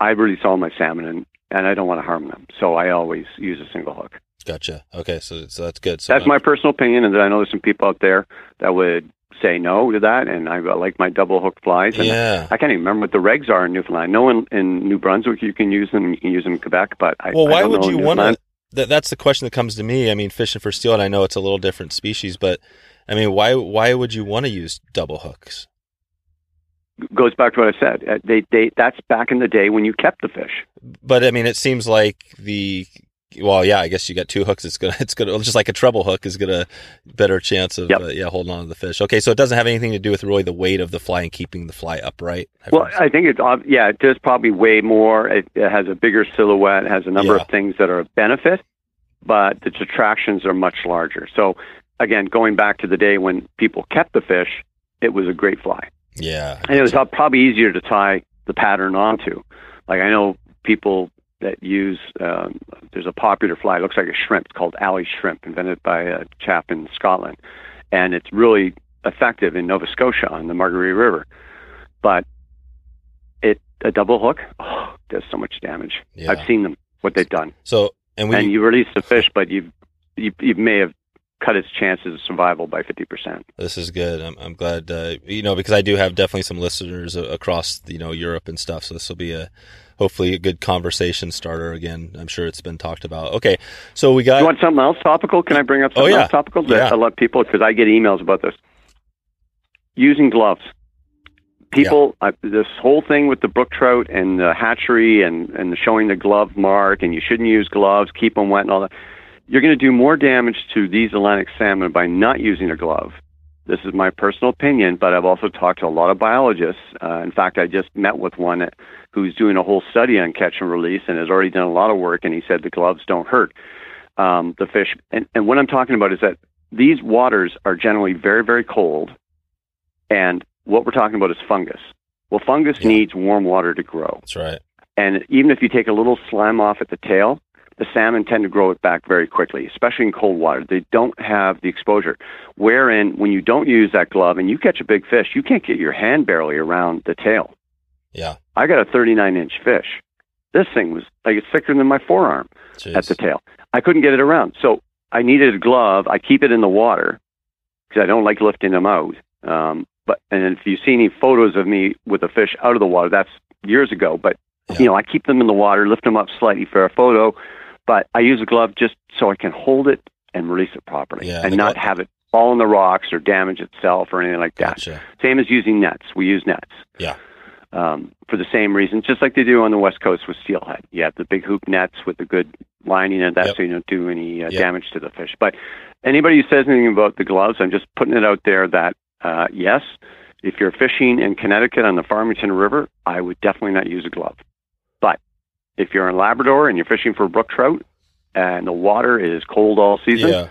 I really saw my salmon, and and I don't want to harm them, so I always use a single hook. Gotcha. Okay, so so that's good. So That's my personal opinion, and I know there's some people out there that would say no to that, and I like my double hook flies. And yeah. I can't even remember what the regs are in Newfoundland. I know in, in New Brunswick you can use them, you can use them in Quebec, but I, Well, I why don't would you want to? That, that's the question that comes to me. I mean, fishing for steelhead, I know it's a little different species, but I mean, why why would you want to use double hooks? Goes back to what I said. Uh, They, they, that's back in the day when you kept the fish. But I mean, it seems like the well, yeah, I guess you got two hooks. It's gonna, it's gonna, just like a treble hook is gonna better chance of Yep. uh, yeah holding on to the fish. Okay, so it doesn't have anything to do with really the weight of the fly and keeping the fly upright. Well, I think it's yeah, it does probably weigh more. It, it has a bigger silhouette, has a number Yeah. of things that are a benefit, but the detractions are much larger. So again, going back to the day when people kept the fish, it was a great fly, yeah, and it was uh, probably easier to tie the pattern onto. Like I know people that use um, there's a popular fly. It looks like a shrimp. It's called Ally shrimp, invented by a chap in Scotland, and it's really effective in Nova Scotia on the Margaree River. But it a double hook oh, does so much damage. yeah. I've seen them what they've done, So and we and you release the fish, but you you you may have cut its chances of survival by fifty percent. This is good. I'm, I'm glad, uh, you know, because I do have definitely some listeners across, you know, Europe and stuff. So this will be a hopefully a good conversation starter again. I'm sure it's been talked about. Okay, so we got You want something else topical? Can I bring up Oh, something yeah. else topical that Yeah. I let people because I get emails about this. Using gloves. People, uh, this whole thing with the brook trout and the hatchery and and showing the glove mark and you shouldn't use gloves, keep them wet and all that. You're going to do more damage to these Atlantic salmon by not using a glove. This is my personal opinion, but I've also talked to a lot of biologists. Uh, in fact, I just met with one who's doing a whole study on catch and release and has already done a lot of work, and he said the gloves don't hurt um, the fish. And, and what I'm talking about is that these waters are generally very, very cold, and what we're talking about is fungus. Well, fungus Yeah. needs warm water to grow. that's right. And even if you take a little slime off at the tail, the salmon tend to grow it back very quickly, especially in cold water. They don't have the exposure. Wherein, when you don't use that glove and you catch a big fish, you can't get your hand barely around the tail. Yeah, I got a 39 inch fish. This thing was like it's thicker than my forearm Jeez. at the tail. I couldn't get it around. So I needed a glove. I keep it in the water because I don't like lifting them out. Um, but and if you see any photos of me with a fish out of the water, that's years ago. But Yeah. you know, I keep them in the water, lift them up slightly for a photo. But I use a glove just so I can hold it and release it properly, Yeah, and not have it fall in the rocks or damage itself or anything like that. Gotcha. Same as using nets. We use nets. Yeah. Um, for the same reason, just like they do on the West Coast with steelhead. You have the big hoop nets with the good lining and that Yep. so you don't do any uh, Yep. damage to the fish. But anybody who says anything about the gloves, I'm just putting it out there that, uh, yes, if you're fishing in Connecticut on the Farmington River, I would definitely not use a glove. If you're in Labrador and you're fishing for brook trout and the water is cold all season, Yeah.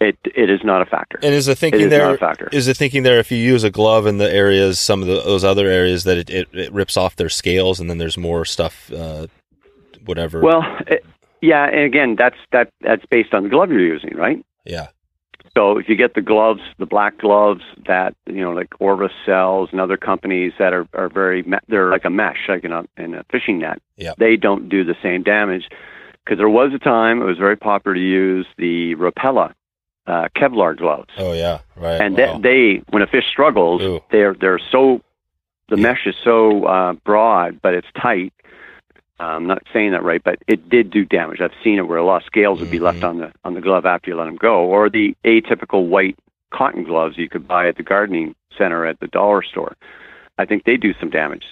it it is not a factor. And is the It thinking is there not a factor. is the thinking there if you use a glove in the areas some of the, those other areas that it, it, it rips off their scales and then there's more stuff uh, whatever Well, it, yeah, and again, that's that that's based on the glove you're using, right? yeah So if you get the gloves, the black gloves that you know, like Orvis sells and other companies that are are very me- they're like a mesh, like in a in a fishing net. Yeah. They don't do the same damage because there was a time it was very popular to use the Rapala uh, Kevlar gloves, Oh yeah, right. and wow. they, they when a fish struggles, Ooh. they're they're so the Yeah. mesh is so uh, broad, but it's tight. I'm not saying that right, but it did do damage. I've seen it where a lot of scales would be left Mhm. on the on the glove after you let them go, or the atypical white cotton gloves you could buy at the gardening center at the dollar store. I think they do some damage.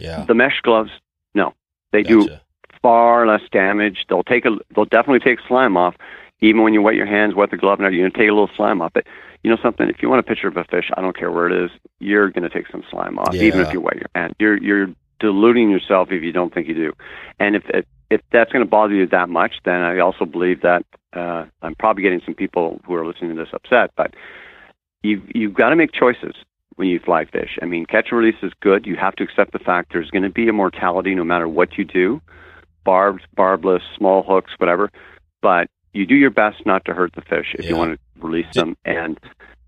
yeah. The mesh gloves, no, they do far less damage. They'll take a, they'll definitely take slime off. Even when you wet your hands, wet the glove, now you're gonna take a little slime off. But you know something? If you want a picture of a fish, I don't care where it is, you're gonna take some slime off, even if you wet your hand. You're you're deluding yourself if you don't think you do. And if if, if that's gonna bother you that much, then I also believe that uh, I'm probably getting some people who are listening to this upset, but you you've got to make choices when you fly fish. I mean, catch and release is good. You have to accept the fact there's going to be a mortality no matter what you do, barbed, barbless, small hooks, whatever. But you do your best not to hurt the fish if you want to release them. And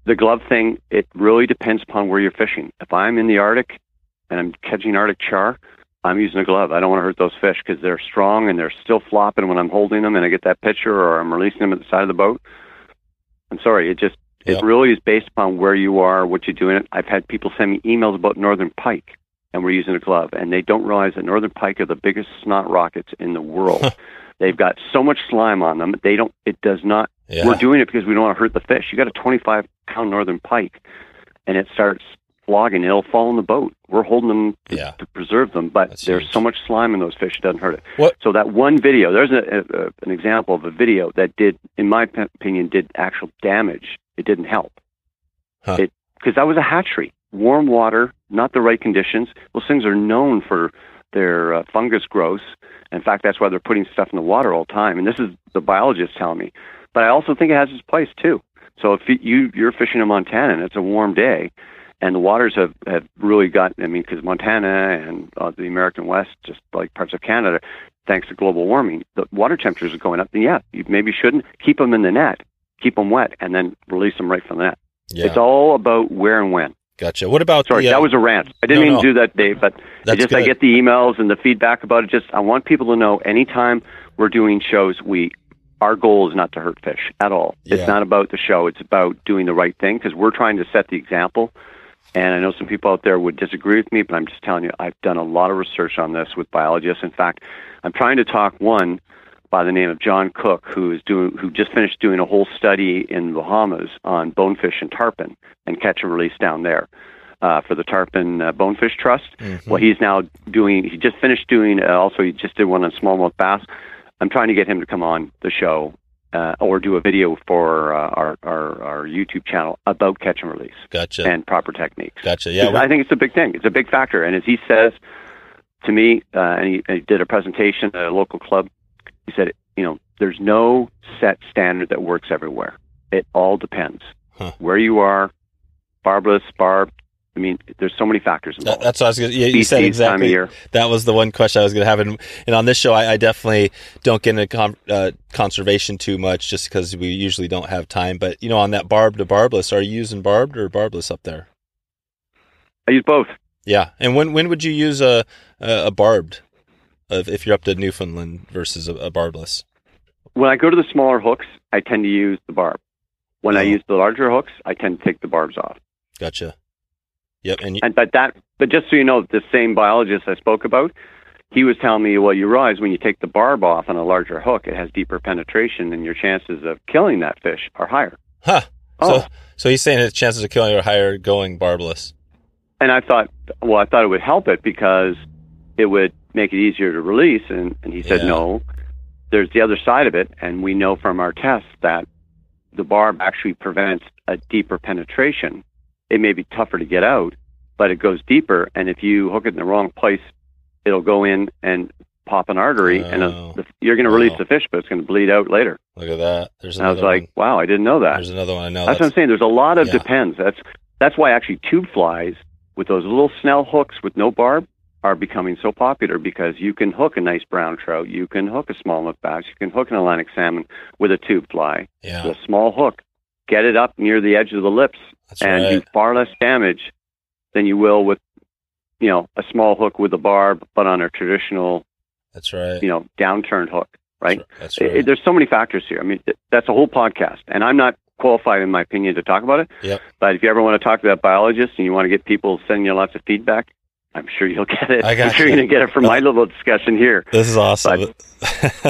the glove thing, it really depends upon where you're fishing. If I'm in the Arctic and I'm catching Arctic char, I'm using a glove. I don't want to hurt those fish because they're strong and they're still flopping when I'm holding them and I get that picture or I'm releasing them at the side of the boat. I'm sorry, it just Yep. it really is based upon where you are, what you're doing. I've had people send me emails about northern pike, and we're using a glove, and they don't realize that northern pike are the biggest snot rockets in the world. They've got so much slime on them. They don't. It does not. Yeah. We're doing it because we don't want to hurt the fish. You got a 25 pound northern pike, and it starts flogging. It'll fall in the boat. We're holding them to, Yeah. to preserve them, but That's there's huge. so much slime in those fish it doesn't hurt it. What- So that one video, there's a, a, an example of a video that did, in my p- opinion, did actual damage. It didn't help. Huh. It because that was a hatchery, warm water, not the right conditions. Those things are known for their uh, fungus growth. In fact, that's why they're putting stuff in the water all the time. And this is the biologist telling me. But I also think it has its place too. So if you you're fishing in Montana and it's a warm day, and the waters have have really gotten, I mean, because Montana and uh, the American West, just like parts of Canada, thanks to global warming, the water temperatures are going up. Then yeah, you maybe shouldn't keep them in the net, keep them wet, and then release them right from the net. yeah. It's all about where and when. gotcha. What about Sorry, the, uh, that was a rant. I didn't no, mean no. do that, Dave, but That's just I get the emails and the feedback about it. Just I want people to know anytime we're doing shows, we our goal is not to hurt fish at all. Yeah. It's not about the show. It's about doing the right thing because we're trying to set the example. And I know some people out there would disagree with me, but I'm just telling you, I've done a lot of research on this with biologists. In fact, I'm trying to talk one by the name of John Cook, who is doing, who just finished doing a whole study in the Bahamas on bonefish and tarpon and catch and release down there uh, for the Tarpon uh, Bonefish Trust. Mhm. Well, he's now doing. He just finished doing. Uh, also, he just did one on smallmouth bass. I'm trying to get him to come on the show uh, or do a video for uh, our, our our YouTube channel about catch and release Gotcha. and proper techniques. gotcha. Yeah. I think it's a big thing. It's a big factor. And as he says to me, uh, and he, he did a presentation at a local club, he said, you know, there's no set standard that works everywhere. It all depends Huh. where you are, barbless, barb. I mean, there's so many factors involved. that's what I was going to. Yeah, you said Species, time of exactly. year. That was the one question I was going to have, and, and on this show, I, I definitely don't get into con- uh, conservation too much, just because we usually don't have time. But you know, on that barb to barbless, are you using barbed or barbless up there? I use both. Yeah, and when when would you use a a, a barbed, if, if you're up to Newfoundland versus a, a barbless? When I go to the smaller hooks, I tend to use the barb. When I Oh. use the larger hooks, I tend to take the barbs off. Gotcha. Yep, and you, And but that, but just so you know, the same biologist I spoke about, he was telling me, well, you realize when you take the barb off on a larger hook, it has deeper penetration, and your chances of killing that fish are higher. huh? Oh, So so he's saying his chances of killing are higher going barbless. and I thought, well, I thought it would help it because it would make it easier to release, and and he said, Yeah. no, there's the other side of it, and we know from our tests that the barb actually prevents a deeper penetration. It may be tougher to get out, but it goes deeper, and if you hook it in the wrong place, it'll go in and pop an artery, and Oh. uh, the, you're going to release Wow. the fish, but it's going to bleed out later. Look at that. There's And I was another like, wow, I didn't know that. There's another one I know. That's what I'm saying. There's a lot of Yeah. depends. That's that's why actually tube flies with those little snell hooks with no barb are becoming so popular because you can hook a nice brown trout, you can hook a smallmouth bass, you can hook an Atlantic salmon with a tube fly, yeah. with a small hook, get it up near the edge of the lips That's and right. do far less damage than you will with, you know, a small hook with a barb, but on a traditional, That's right. you know, downturned hook, right? That's right. it- there's so many factors here. I mean, th- that's a whole podcast, and I'm not qualified, in my opinion, to talk about it. Yep. But if you ever want to talk to that biologist and you want to get people sending you lots of feedback, I'm sure you'll get it. I I'm sure you. you're going to get it from my little discussion here. This is awesome.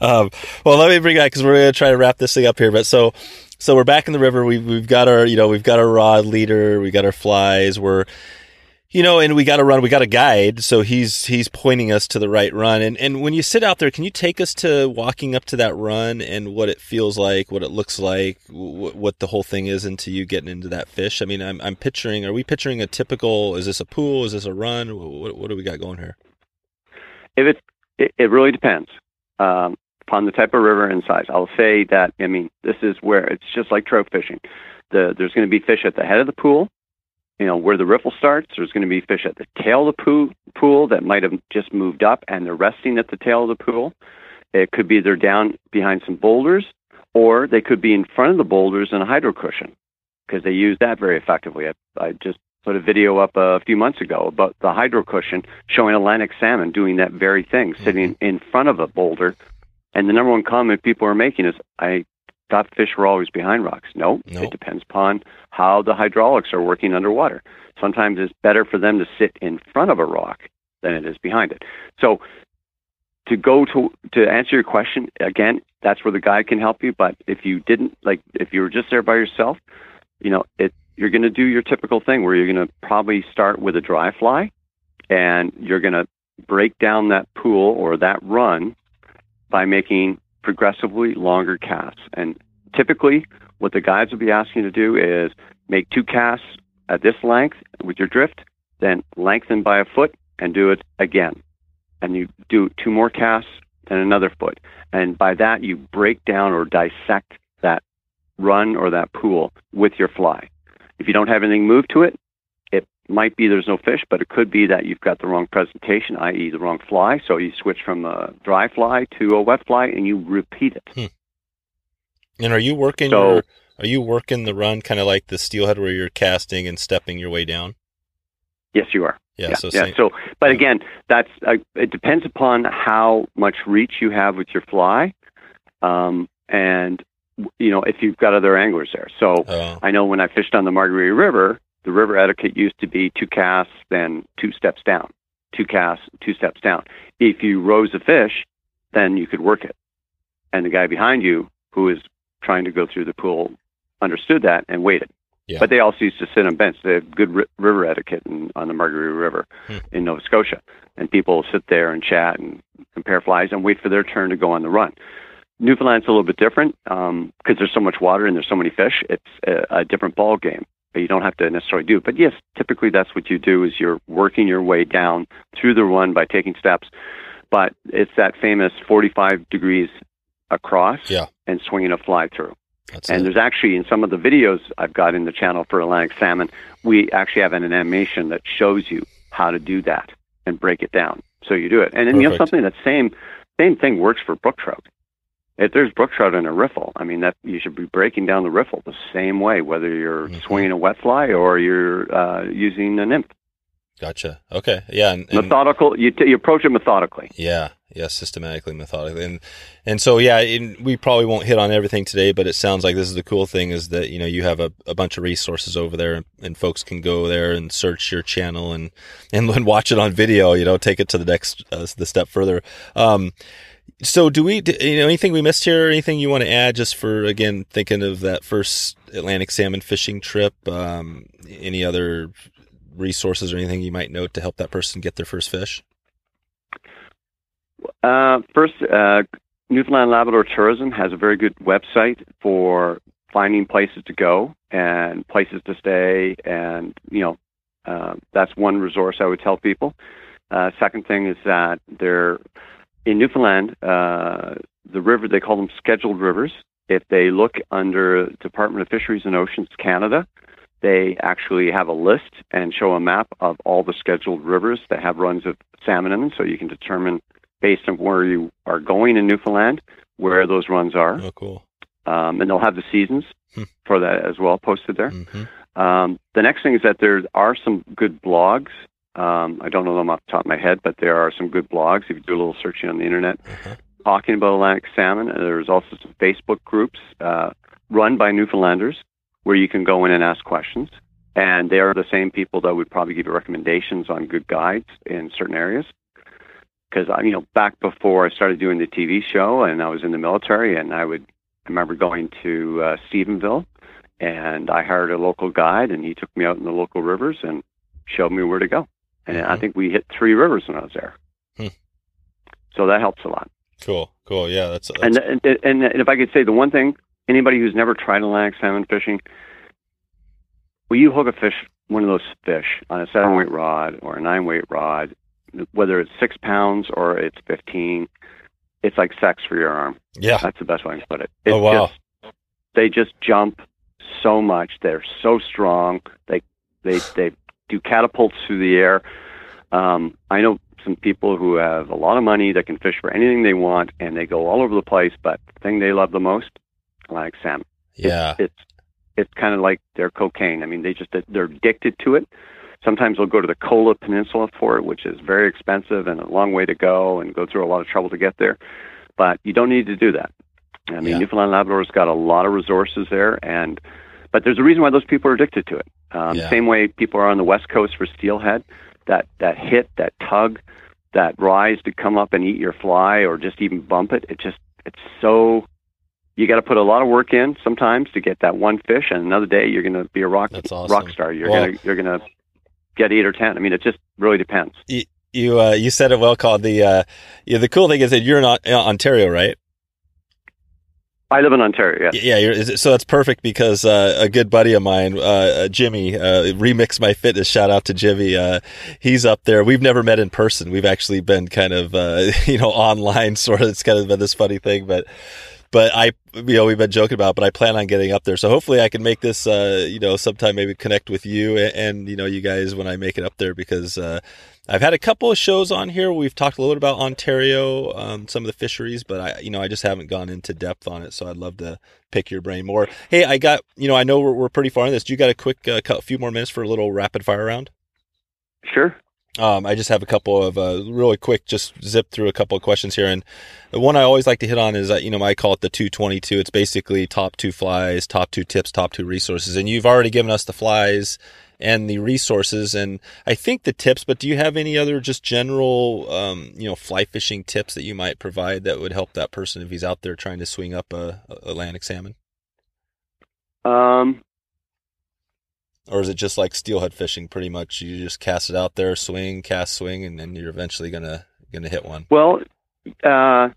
um, well, let me bring that because we're going to try to wrap this thing up here. But so, so we're back in the river. We've we've got our you know we've got our rod leader. We got our flies. We're you know, and we got to run. We got a guide, so he's he's pointing us to the right run. And and when you sit out there, can you take us to walking up to that run and what it feels like, what it looks like, what, what the whole thing is into you getting into that fish? I mean, I'm I'm picturing. Are we picturing a typical? Is this a pool? Is this a run? What what do we got going here? If it, it, it really depends um, upon the type of river and size. I'll say that. I mean, this is where it's just like trout fishing. The there's going to be fish at the head of the pool. You know where the riffle starts. There's going to be fish at the tail of the pool, pool that might have just moved up and they're resting at the tail of the pool. It could be they're down behind some boulders, or they could be in front of the boulders in a hydro cushion because they use that very effectively. I, I just put a video up a few months ago about the hydro cushion showing Atlantic salmon doing that very thing, mm-hmm. sitting in front of a boulder. And the number one comment people are making is, I thought fish were always behind rocks. No, No. it depends upon how the hydraulics are working underwater. Sometimes it's better for them to sit in front of a rock than it is behind it. So to go to to answer your question again, that's where the guide can help you. But if you didn't like, if you were just there by yourself, you know, it you're going to do your typical thing where you're going to probably start with a dry fly, and you're going to break down that pool or that run by making progressively longer casts. And typically, what the guides will be asking you to do is make two casts at this length with your drift, then lengthen by a foot and do it again. And you do two more casts and another foot. And by that, you break down or dissect that run or that pool with your fly. If you don't have anything moved to it, might be there's no fish, but it could be that you've got the wrong presentation, i.e., the wrong fly. So you switch from a dry fly to a wet fly and you repeat it. And are you working So- your are you working the run kind of like the steelhead where you're casting and stepping your way down? Yes, you are. Yeah, yeah, so yeah. same- So, but again, that's uh, it depends upon how much reach you have with your fly, um, and you know if you've got other anglers there. So Oh, I know when I fished on the Margaree River, the river etiquette used to be two casts, then two steps down, two casts, two steps down. If you rose a fish, then you could work it, and the guy behind you who is trying to go through the pool understood that and waited. Yeah. But they also used to sit on bench. They have good ri- river etiquette in, on the Margaree River Hmm. in Nova Scotia, and people sit there and chat and compare flies and wait for their turn to go on the run. Newfoundland's a little bit different because there's so much water and there's so many fish. It's a, a different ball game. You don't have to necessarily do it. But yes, typically that's what you do is you're working your way down through the run by taking steps. But it's that famous 45 degrees across Yeah. and swinging a fly through. that's And it. there's actually in some of the videos I've got in the channel for Atlantic salmon, we actually have an animation that shows you how to do that and break it down. So you do it, and then you have Perfect. something that same same thing works for brook trout. If there's brook trout in a riffle, I mean that you should be breaking down the riffle the same way, whether you're Mhm. swinging a wet fly or you're uh, using a nymph. Gotcha. Okay. Yeah. And, and Methodical, you, t- you approach it methodically. yeah, yeah, systematically, methodically, and and so yeah, we probably won't hit on everything today, but it sounds like this is the cool thing is that you know you have a, a bunch of resources over there, and, and folks can go there and search your channel and and watch it on video. You know, take it to the next uh, the step further. Um, so do we? d- You know, anything we missed here? Anything you want to add? Just for again thinking of that first Atlantic salmon fishing trip. Um, any other resources or anything you might note to help that person get their first fish? Uh, first, uh, Newfoundland Labrador Tourism has a very good website for finding places to go and places to stay, and you know, uh, that's one resource I would tell people. Uh, second thing is that they're in Newfoundland. Uh, the river they call them scheduled rivers. If they look under Department of Fisheries and Oceans Canada, they actually have a list and show a map of all the scheduled rivers that have runs of salmon in them, so you can determine based on where you are going in Newfoundland, where those runs are, Oh, cool. um, and they'll have the seasons. Hmm. for that as well posted there. hmm Um, the next thing is that there are some good blogs. Um, I don't know them off the top of my head, but there are some good blogs if you do a little searching on the internet Uh-huh. talking about Atlantic salmon. And there's also some Facebook groups uh, run by Newfoundlanders where you can go in and ask questions. And they are the same people that would probably give you recommendations on good guides in certain areas. Because you know, back before I started doing the TV show, and I was in the military, and I would I remember going to uh, Stephenville, and I hired a local guide, and he took me out in the local rivers and showed me where to go. And I Mhm. think we hit three rivers when I was there. Hmm. So that helps a lot. Cool. Cool. Yeah. That's, that's And, and and and if I could say the one thing, anybody who's never tried Atlantic salmon fishing, will you hook a fish, one of those fish, on a seven weight rod or a nine weight rod, whether it's six pounds or it's fifteen, it's like sex for your arm. yeah. That's the best way to put it. Oh, wow. Just, they just jump so much. They're so strong. They they they do catapults through the air. Um, I know some people who have a lot of money that can fish for anything they want, and they go all over the place. But the thing they love the most, like salmon. Yeah. It's it's kind of like their cocaine. I mean, they just they're addicted to it. Sometimes they'll go to the Kola Peninsula for it, which is very expensive and a long way to go, and go through a lot of trouble to get there. But you don't need to do that. I mean, Yeah. Newfoundland Labrador's got a lot of resources there, and but there's a reason why those people are addicted to it. Um, Yeah. Same way people are on the West Coast for steelhead, that that hit, that tug, that rise to come up and eat your fly or just even bump it. It just it's so you got to put a lot of work in sometimes to get that one fish, and another day you're going to be a rock awesome. rock star. You're Well- gonna you're gonna get eight or ten. I mean, it just really depends. You you, uh, you said it well. Called the uh, yeah. The cool thing is that you're in Ontario, right? I live in Ontario. Yeah, you're, so that's perfect because uh, a good buddy of mine, uh, uh, Jimmy, uh, remix my fitness. Shout out to Jimmy. Uh, he's up there. We've never met in person. We've actually been kind of uh, you know online sort of. It's kind of been this funny thing, but but I you know we've been joking about. But I plan on getting up there. So hopefully I can make this uh, you know sometime maybe connect with you and, and you know you guys when I make it up there because. Uh, I've had a couple of shows on here. We've talked a little bit about Ontario, um, some of the fisheries, but I, you know, I just haven't gone into depth on it. So I'd love to pick your brain more. Hey, I got, you know, I know we're, we're pretty far in this. Do you got a quick, uh, few more minutes for a little rapid fire round? Sure. Um, I just have a couple of uh, really quick, just zip through a couple of questions here. And the one I always like to hit on is, you know, I call it the 222. It's basically top two flies, top two tips, top two resources. And you've already given us the flies and the resources and I think the tips, but do you have any other just general, um, you know, fly fishing tips that you might provide that would help that person if he's out there trying to swing up a, a Atlantic salmon? Um, Or is it just like steelhead fishing? Pretty much, you just cast it out there, swing, cast, swing, and then you're eventually gonna gonna hit one. well, uh,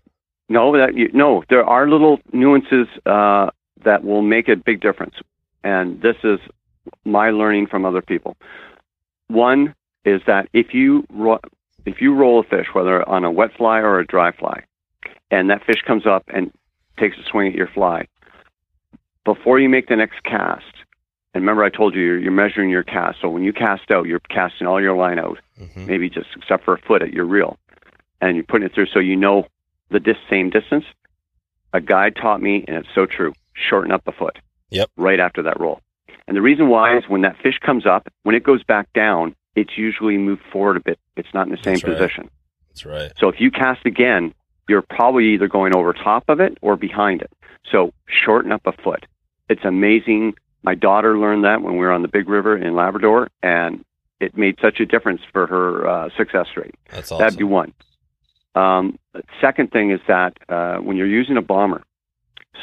no, that you, no, there are little nuances uh, that will make a big difference, and this is my learning from other people. One is that if you ro- if you roll a fish, whether on a wet fly or a dry fly, and that fish comes up and takes a swing at your fly, before you make the next cast, and remember I told you you're, you're measuring your cast. So when you cast out, you're casting all your line out, hmm maybe just except for a foot at your reel, and you're putting it through so you know the dis- same distance. A guide taught me, and it's so true. Shorten up a foot. Yep. Right after that roll. And the reason why is when that fish comes up, when it goes back down, it's usually moved forward a bit. It's not in the same That's right. position. That's right. So if you cast again, you're probably either going over top of it or behind it. So shorten up a foot. It's amazing. My daughter learned that when we were on the Big River in Labrador, and it made such a difference for her uh, success rate. That's awesome. That'd be one. Um, second thing is that uh, when you're using a bomber,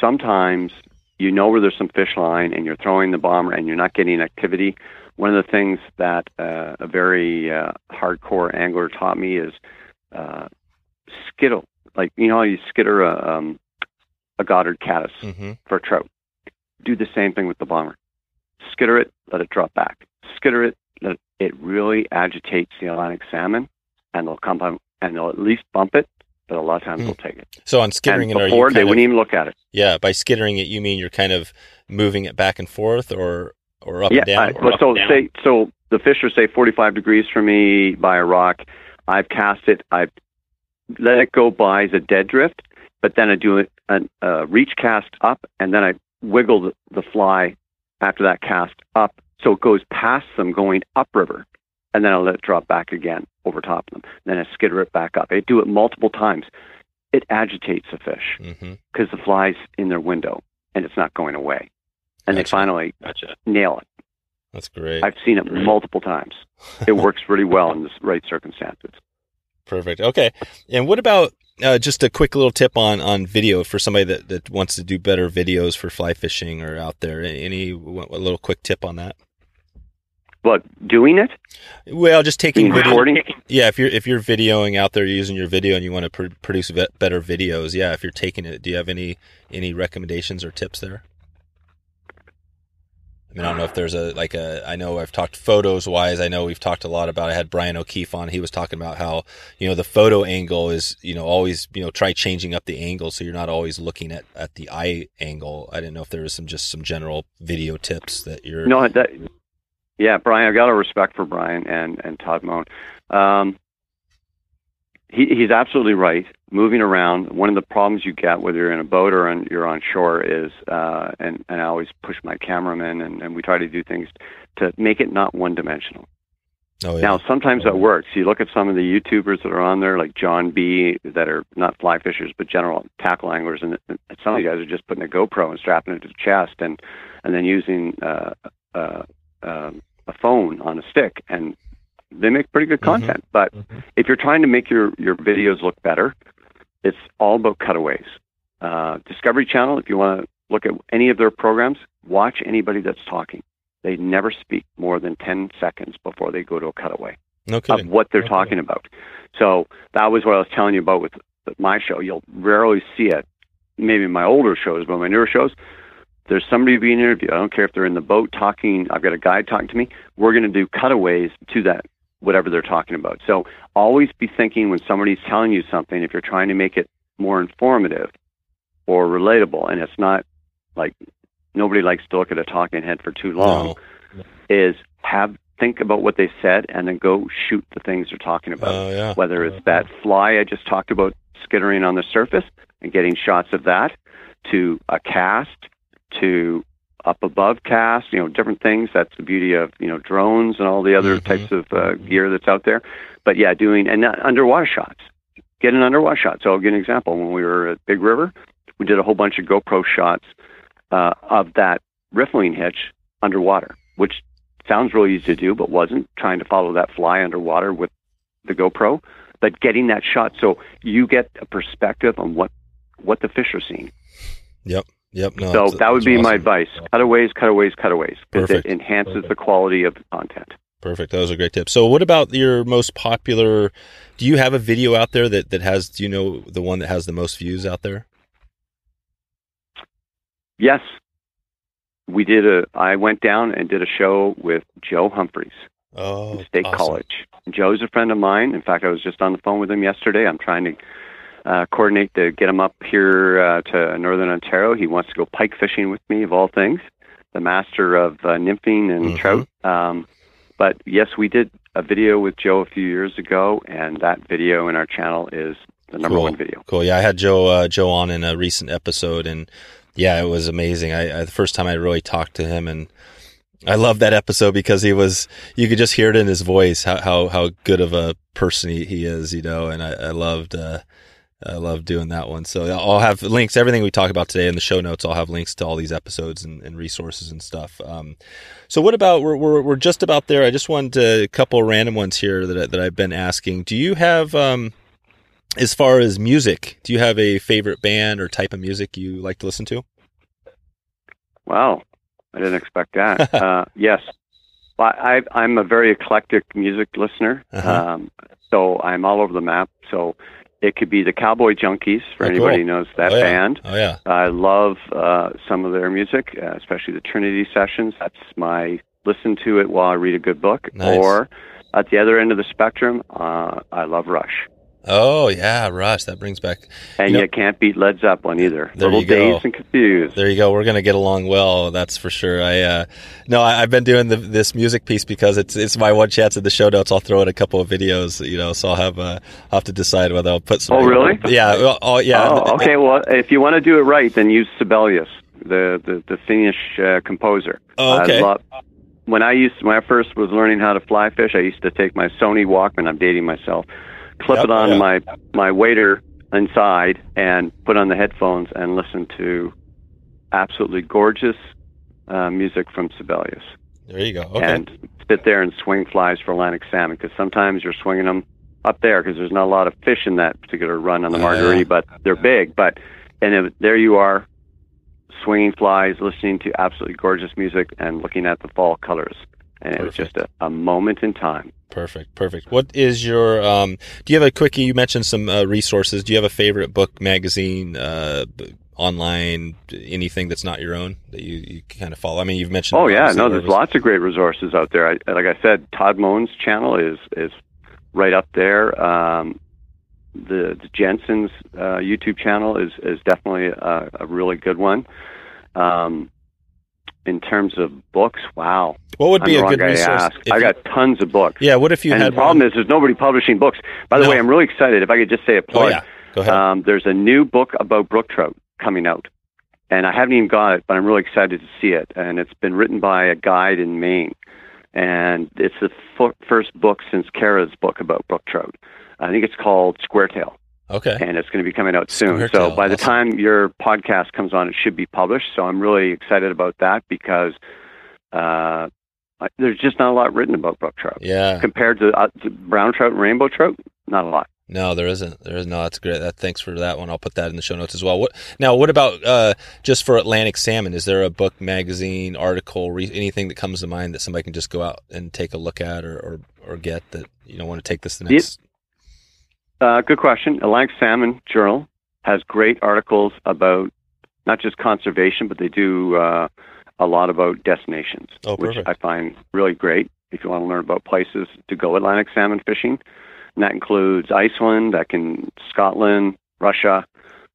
sometimes you know where there's some fish line and you're throwing the bomber and you're not getting activity. One of the things that uh, a very uh, hardcore angler taught me is uh, skittle. Like you know, how you skitter a, um, a Goddard caddis hmm for a trout. Do the same thing with the bomber. Skitter it, let it drop back. Skitter it, let it, it really agitates the Atlantic salmon, and they'll come up and they'll at least bump it, but a lot of times Hmm. they'll take it. So on skittering and it, are before they kind wouldn't even look at it. yeah, by skittering it, you mean you're kind of moving it back and forth, or or up yeah. and down? I- well, so say so the fish are say 45 degrees from me by a rock. I've cast it. I've let it go by as a dead drift, but then I do it a uh, reach cast up, and then I wiggle the, the fly after that cast up so it goes past them going upriver, and then I let it drop back again over top of them. Then I skitter it back up. I do it multiple times. It agitates the fish mm-hmm. because the fly's in their window and it's not going away. And Gotcha. they finally Gotcha. nail it. That's great. I've seen it multiple times. It works really well in the right circumstances. Perfect. Okay. And what about uh, just a quick little tip on, on video for somebody that, that wants to do better videos for fly fishing or out there? Any a little quick tip on that? But doing it, Well, just taking video. recording, Yeah, if you're if you're videoing out there using your video and you want to pr- produce better videos, yeah, if you're taking it, do you have any any recommendations or tips there? I mean, I don't know if there's a like a. I know I've talked photos wise. I know we've talked a lot about. I had Brian O'Keefe on. He was talking about how you know the photo angle is you know always you know try changing up the angle so you're not always looking at at the eye angle. I didn't know if there was some just some general video tips that you're. no, that, yeah, Brian, I've got a respect for Brian and and Todd Moen. Um, he, he's absolutely right. Moving around, one of the problems you get whether you're in a boat or on, you're on shore is, uh, and and I always push my cameraman, and, and we try to do things to make it not one dimensional. Oh yeah. Now, sometimes that works. You look at some of the YouTubers that are on there, like John B, that are not fly fishers but general tackle anglers, and, and some of the guys are just putting a GoPro and strapping it to the chest, and and then using uh, uh, um a phone on a stick, and they make pretty good Mhm. content. But if you're trying to make your your videos look better, it's all about cutaways. Uh, Discovery Channel, if you want to look at any of their programs, watch anybody that's talking. They never speak more than 10 seconds before they go to a cutaway no of what they're Okay. talking about. So that was what I was telling you about with my show. You'll rarely see it, maybe in my older shows, but my newer shows, there's somebody being interviewed. I don't care if they're in the boat talking, I've got a guide talking to me. We're going to do cutaways to that, whatever they're talking about. So always be thinking when somebody's telling you something, if you're trying to make it more informative or relatable, and it's not like nobody likes to look at a talking head for too long No. is have think about what they said and then go shoot the things they're talking about. Oh yeah. Whether it's that fly I just talked about skittering on the surface and getting shots of that, to a cast, to up above cast, you know, different things. That's the beauty of you know drones and all the other Mhm. types of uh, gear that's out there. But yeah, doing and underwater shots. Get an underwater shot. So I'll give an example. When we were at Big River, we did a whole bunch of GoPro shots uh, of that riffling hitch underwater, which sounds really easy to do, but wasn't trying to follow that fly underwater with the GoPro, but getting that shot so you get a perspective on what what the fish are seeing. Yep. Yep. No. so that would be my awesome. advice: cutaways, cutaways, cutaways, because it Perfect. enhances the quality of the content. Perfect. That was a great tip. So, what about your most popular? Do you have a video out there that that has? Do you know the one that has the most views out there? Yes, we did a. I went down and did a show with Joe Humphreys. Oh, State awesome. College. Joe's a friend of mine. In fact, I was just on the phone with him yesterday. I'm trying to uh, coordinate to get him up here uh, to Northern Ontario. He wants to go pike fishing with me, of all things. The master of uh, nymphing and Mhm. trout. Um, but yes, we did a video with Joe a few years ago, and that video in our channel is the number Cool. one video. Cool. Yeah, I had Joe uh, Joe on in a recent episode, and yeah, it was amazing. I, I the first time I really talked to him, and I love that episode because he was you could just hear it in his voice how how, how good of a person he, he is, you know. And I, I loved uh, I love doing that one. So I'll have links everything we talk about today in the show notes. I'll have links to all these episodes and, and resources and stuff. Um, so what about we're, we're we're just about there. I just wanted to, a couple of random ones here that that I've been asking. Do you have um as far as music, do you have a favorite band or type of music you like to listen to? Wow, I didn't expect that. uh, yes, Well, I, I'm a very eclectic music listener, Uh-huh. um, so I'm all over the map. So it could be the Cowboy Junkies for Oh, anybody cool. who knows that oh, yeah. band. Oh yeah. I love uh, some of their music, uh, especially the Trinity sessions. That's my listen to it while I read a good book. Nice. Or at the other end of the spectrum, uh, I love Rush. Oh yeah, Rush. That brings back. And Yep. you can't beat Led Zeppelin either. There Little you go. dazed and confused. There you go. We're gonna get along well. That's for sure. I uh, no, I, I've been doing the, this music piece because it's it's my one chance in the show notes. I'll throw in a couple of videos, you know. So I'll have uh, I'll have to decide whether I'll put some. Oh, really? Yeah. Well, oh, yeah. Oh, okay. Well, if you want to do it right, then use Sibelius. the the, the Finnish uh, composer. Oh, okay. Love, when I used when I first was learning how to fly fish, I used to take my Sony Walkman. I'm dating myself. Clip Yep, it on yeah. my my waiter inside and put on the headphones and listen to absolutely gorgeous uh, music from Sibelius There you go. Okay. and sit there and swing flies for Atlantic salmon because sometimes you're swinging them up there because there's not a lot of fish in that particular run on the Margaree, but they're big. But and if, there you are, swinging flies, listening to absolutely gorgeous music, and looking at the fall colors. And it was just a, a moment in time. Perfect, perfect. What is your? Um, do you have a quickie? You mentioned some uh, resources. Do you have a favorite book, magazine, uh, online, anything that's not your own that you, you kind of follow? I mean, you've mentioned. Oh yeah, no, there's lots of great resources out there. I, like I said, Todd Moen's channel is is right up there. Um, the, the Jensen's uh, YouTube channel is is definitely a, a really good one. Um, in terms of books, wow, What would I'm be a good resource? I got tons of books, Yeah. What if you and the had problem one? is there's nobody publishing books. By the No. way, I'm really excited. If I could just say a plug, Oh yeah. Go ahead. um, there's a new book about brook trout coming out, and I haven't even got it, but I'm really excited to see it. And it's been written by a guide in Maine, and it's the f- first book since Kara's book about brook trout. I think it's called Squaretail, okay. and it's going to be coming out soon. So by the time your podcast comes on, it should be published. So I'm really excited about that because uh, there's just not a lot written about brook trout Yeah. compared to, uh, to brown trout and rainbow trout. Not a lot. No, there isn't. There is no. That's great. That thanks for that one. I'll put that in the show notes as well. What now? What about uh, just for Atlantic salmon? Is there a book, magazine, article, re- anything that comes to mind that somebody can just go out and take a look at or or, or get that you don't want to take this the next? Uh, good question. Atlantic Salmon Journal has great articles about not just conservation, but they do uh, a lot about destinations, Oh, which. I find really great if you want to learn about places to go Atlantic salmon fishing. And that includes Iceland, that can Scotland, Russia.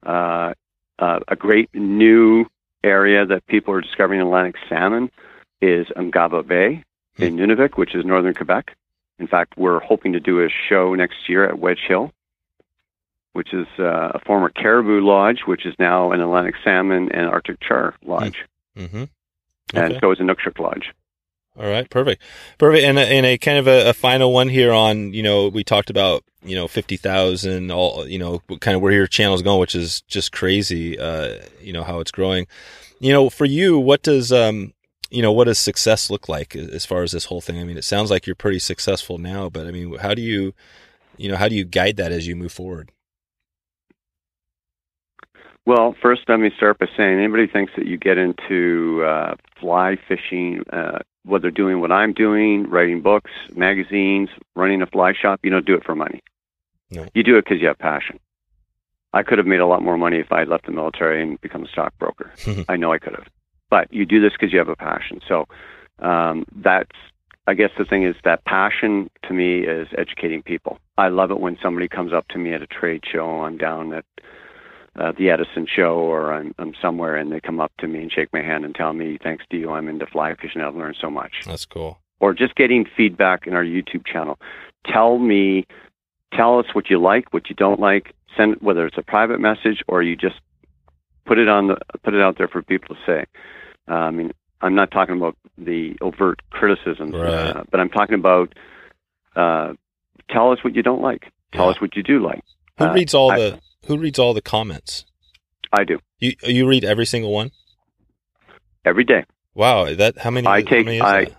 Uh, uh, a great new area that people are discovering Atlantic salmon is Ungava Bay Hmm. in Nunavik, which is northern Quebec. In fact, we're hoping to do a show next year at Wedge Hill, which is uh, a former caribou lodge, which is now an Atlantic salmon and Arctic char lodge, Mm-hmm. and Okay. so is a Nukshuk lodge. All right, perfect, perfect. And a, and a kind of a, a final one here on you know we talked about you know fifty thousand all you know kind of where your channel's going, which is just crazy. Uh, you know how it's growing. You know, for you, what does um you know what does success look like as far as this whole thing? I mean, it sounds like you're pretty successful now, but I mean, how do you you know how do you guide that as you move forward? Well, first, let me start by saying anybody thinks that you get into uh, fly fishing, uh, whether doing what I'm doing, writing books, magazines, running a fly shop, you don't do it for money. No. You do it because you have passion. I could have made a lot more money if I had left the military and become a stockbroker. I know I could have. But you do this because you have a passion. So um, that's, I guess the thing is that passion to me is educating people. I love it when somebody comes up to me at a trade show. I'm down at uh, the Edison show or I'm, I'm somewhere and they come up to me and shake my hand and tell me, thanks to you, I'm into fly fishing. I've learned so much. That's cool. Or just getting feedback in our YouTube channel. Tell me, tell us what you like, what you don't like. Send whether it's a private message or you just put it on the put it out there for people to say. Uh, I mean, I'm not talking about the overt criticisms, Right. uh, but I'm talking about uh, tell us what you don't like. Tell Yeah. us what you do like. Who Uh, reads all I- the Who reads all the comments? I do You you read every single one? every day. Wow, that how many? I take- many is I- that?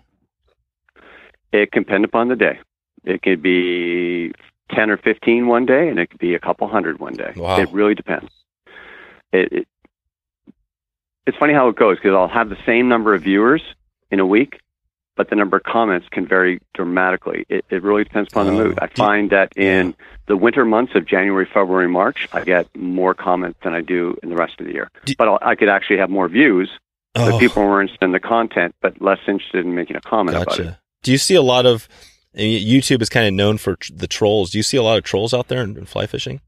It can depend upon the day. It could be 10 or 15 one day, and it could be a couple hundred one day. Wow. It really depends. It, it, it's funny how it goes because I'll have the same number of viewers in a week, but the number of comments can vary dramatically. It, it really depends upon Oh. the mood. I find that in the winter months of January, February, March, I get more comments than I do in the rest of the year. Do- but I'll, I could actually have more views. Oh, But people were interested in the content, but less interested in making a comment about it. Do you see a lot of? YouTube is kind of known for the trolls. Do you see a lot of trolls out there in, in fly fishing?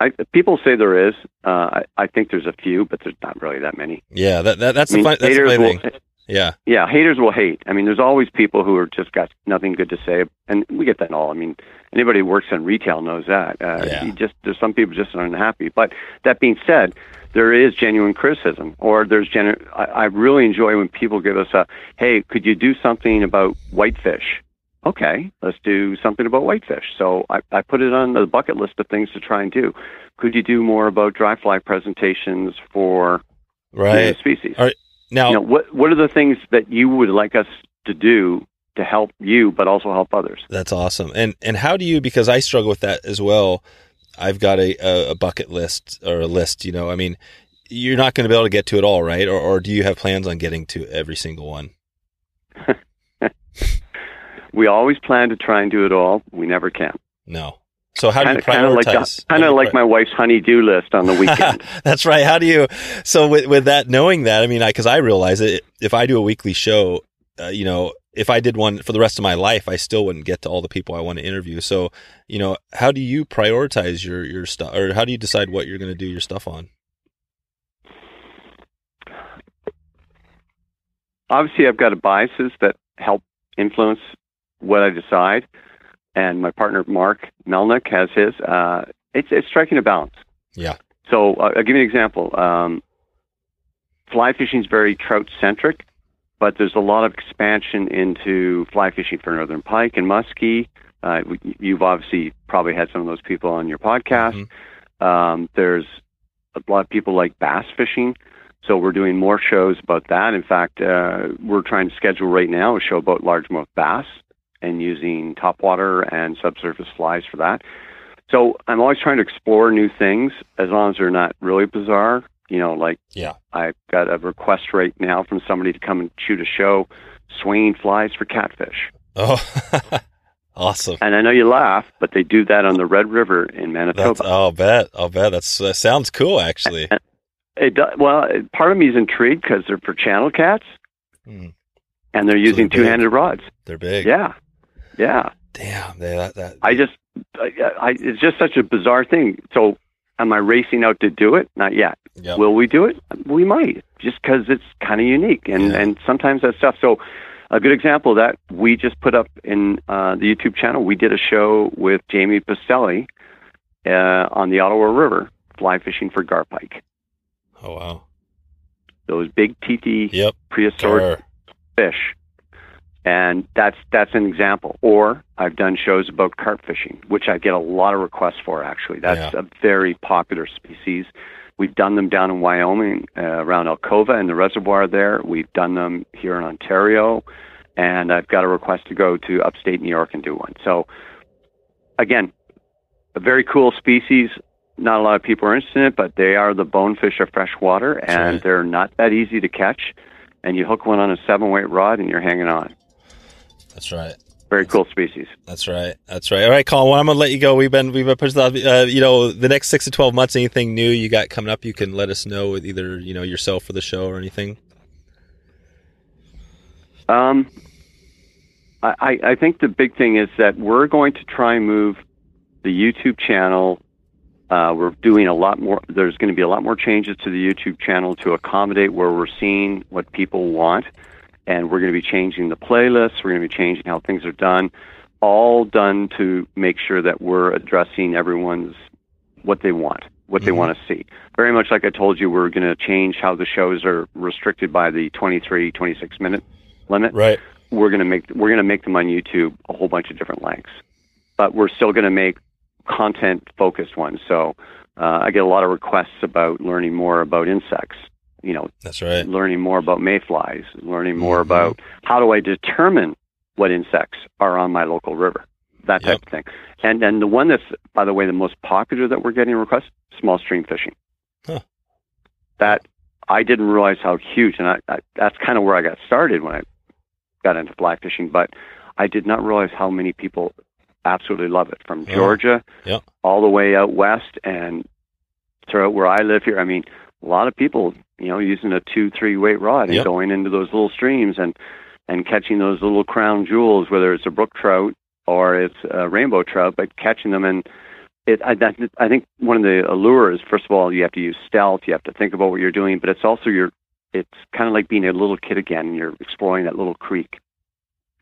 I, people say there is. Uh, I, I think there's a few, but there's not really that many. Yeah, that, that that's I mean, the fun, that's the haters funny will, thing. Yeah, yeah, haters will hate. I mean, there's always people who are just got nothing good to say, and we get that all. I mean, anybody who works in retail knows that. Uh, Yeah. just there's some people just aren't happy. But that being said, there is genuine criticism, or there's genu- I, I really enjoy when people give us a, hey, could you do something about whitefish? Okay, let's do something about whitefish. So I, I put it on the bucket list of things to try and do. Could you do more about dry fly presentations for Right. species? All right. Now, You know, what what are the things that you would like us to do to help you, but also help others? That's awesome. And and how do you? Because I struggle with that as well. I've got a a, a bucket list or a list. You know, I mean, you're not going to be able to get to it all, right? Or or do you have plans on getting to every single one? We always plan to try and do it all. We never can. No. So how do you Kind of like prioritize? kind of do you like my wife's honey-do list on the weekend. That's right. How do you? So with with that, knowing that, I mean, because I, realize it. If I do a weekly show, uh, you know, if I did one for the rest of my life, I still wouldn't get to all the people I want to interview. So, you know, how do you prioritize your your stuff, or how do you decide what you're going to do your stuff on? Obviously, I've got biases that help influence what I decide, and my partner Mark Melnyk has his. Uh, it's it's striking a balance. Yeah. So uh, I'll give you an example. Um, fly fishing is very trout centric, but there's a lot of expansion into fly fishing for northern pike and muskie. Uh, you've obviously probably had some of those people on your podcast. Um, there's a lot of people like bass fishing, so we're doing more shows about that. In fact, uh, we're trying to schedule right now a show about largemouth bass and using topwater and subsurface flies for that. So I'm always trying to explore new things as long as they're not really bizarre. You know, like Yeah. I've got a request right now from somebody to come and shoot a show swinging flies for catfish. Oh, awesome. And I know you laugh, but they do that on the Red River in Manitoba. That's, I'll bet. I'll bet. That's that sounds cool, actually. It does, well, part of me is intrigued because they're for channel cats Hmm. and they're using they're two-handed rods. They're big. Yeah, yeah. Damn. That, that, I just, I, I, it's just such a bizarre thing. So, am I racing out to do it? Not yet. yeah. Will we do it? We might, just because it's kind of unique, and Yeah. and sometimes that stuff. So, a good example of that we just put up in uh, the YouTube channel. We did a show with Jamie Pastelli uh, on the Ottawa River, fly fishing for garpike. oh wow. Those big TT Yep. prehistoric Gar. fish. And that's that's an example. Or I've done shows about carp fishing, which I get a lot of requests for. Actually, that's Yeah. a very popular species. We've done them down in Wyoming, uh, around Alcova and the reservoir there. We've done them here in Ontario, and I've got a request to go to upstate New York and do one. So, again, a very cool species. Not a lot of people are interested in it, but they are the bonefish of freshwater, and they're not that easy to catch. And you hook one on a seven weight rod, and you're hanging on. That's right. Very cool species. That's right. That's right. All right, Colin. Well, I'm gonna let you go. We've been we've been pushing. Uh, you know, the next six to twelve months. Anything new you got coming up? You can let us know with either you know yourself for the show or anything. Um, I, I I think the big thing is that we're going to try and move the YouTube channel. Uh, we're doing a lot more. There's going to be a lot more changes to the YouTube channel to accommodate where we're seeing what people want, and we're going to be changing the playlists. We're going to be changing how things are done, all done to make sure that we're addressing everyone's what they want, what they Mhm. want to see. Very much like I told you, we're going to change how the shows are restricted by the 23, 26 minute limit Right. we're going to make we're going to make them on YouTube a whole bunch of different lengths, but we're still going to make content focused ones. So uh, I get a lot of requests about learning more about insects. You know, That's right. learning more about mayflies, learning more Mhm. about how do I determine what insects are on my local river, that type Yep. of thing. And then the one that's, by the way, the most popular that we're getting requests, small stream fishing. Huh. That I didn't realize how huge, and I, I, that's kind of where I got started when I got into fly fishing. But I did not realize how many people absolutely love it, from Yeah. Georgia Yeah. all the way out west and throughout where I live here. I mean, a lot of people, you know, using a two, three weight rod and Yep. going into those little streams and and catching those little crown jewels, whether it's a brook trout or it's a rainbow trout, but catching them and it. I, that, I think one of the allures, first of all, you have to use stealth. You have to think about what you're doing, but it's also your. It's kind of like being a little kid again. and You're exploring that little creek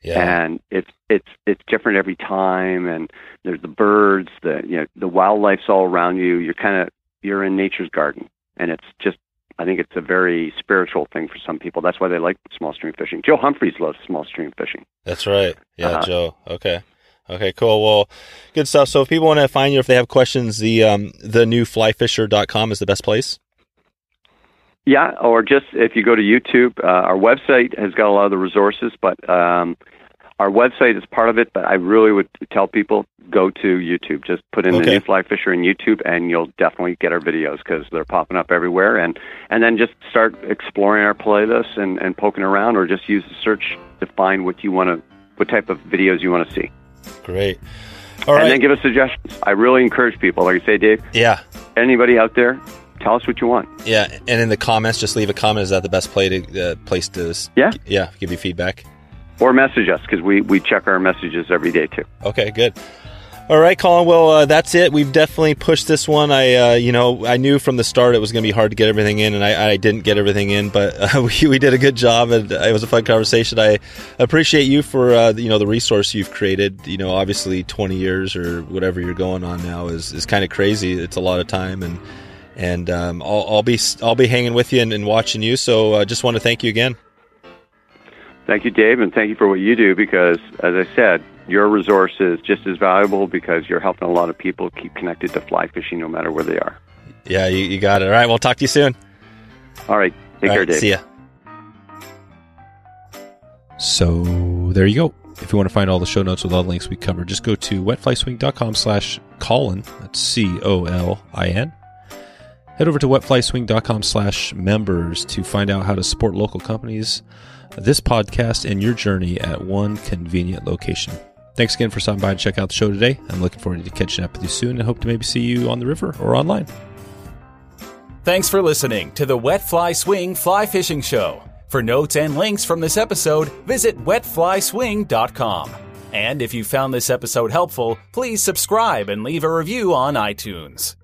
Yeah. and it's it's it's different every time and there's the birds the you know the wildlife's all around you you're kind of you're in nature's garden and it's just I think it's a very spiritual thing for some people. That's why they like small stream fishing. Joe Humphreys loves small stream fishing. That's right. Yeah, uh-huh. Joe. Okay. Okay, cool. Well, good stuff. So if people want to find you, if they have questions, the um, the new flyfisher.com is the best place. Yeah, or just if you go to YouTube, uh, our website has got a lot of the resources, but um, our website is part of it. But I really would tell people go to YouTube. Just put in okay. the new fly fisher in YouTube, and you'll definitely get our videos because they're popping up everywhere. And and then just start exploring our playlists and, and poking around, or just use the search to find what you want to, what type of videos you want to see. Great. All right. And then give us suggestions. I really encourage people, like you say, Dave. Yeah. Anybody out there, tell us what you want. Yeah, and in the comments, just leave a comment. Is that the best play to uh, place to? Yeah. Yeah. Give you feedback. Or message us because we we check our messages every day too. Okay. Good. All right, Colin. Well, uh, that's it. We've definitely pushed this one. I, uh, you know, I knew from the start it was going to be hard to get everything in, and I, I didn't get everything in, but uh, we, we did a good job, and it was a fun conversation. I appreciate you for, uh, you know, the resource you've created. You know, obviously, twenty years or whatever you're going on now is is kind of crazy. It's a lot of time, and and um, I'll, I'll, be I'll be hanging with you and, and watching you. So, I uh, just want to thank you again. Thank you, Dave, and thank you for what you do because, as I said, your resource is just as valuable because you're helping a lot of people keep connected to fly fishing no matter where they are. Yeah, you, you got it. All right, we'll talk to you soon. All right. Take All care, right, Dave. See ya. So there you go. If you want to find all the show notes with all the links we covered, just go to wetflyswing.com slash Colin. That's C-O-L-I-N. Head over to wetflyswing.com slash members to find out how to support local companies, this podcast, and your journey at one convenient location. Thanks again for stopping by to check out the show today. I'm looking forward to catching up with you soon and hope to maybe see you on the river or online. Thanks for listening to the Wet Fly Swing Fly Fishing Show. For notes and links from this episode, visit wetflyswing.com. And if you found this episode helpful, please subscribe and leave a review on iTunes.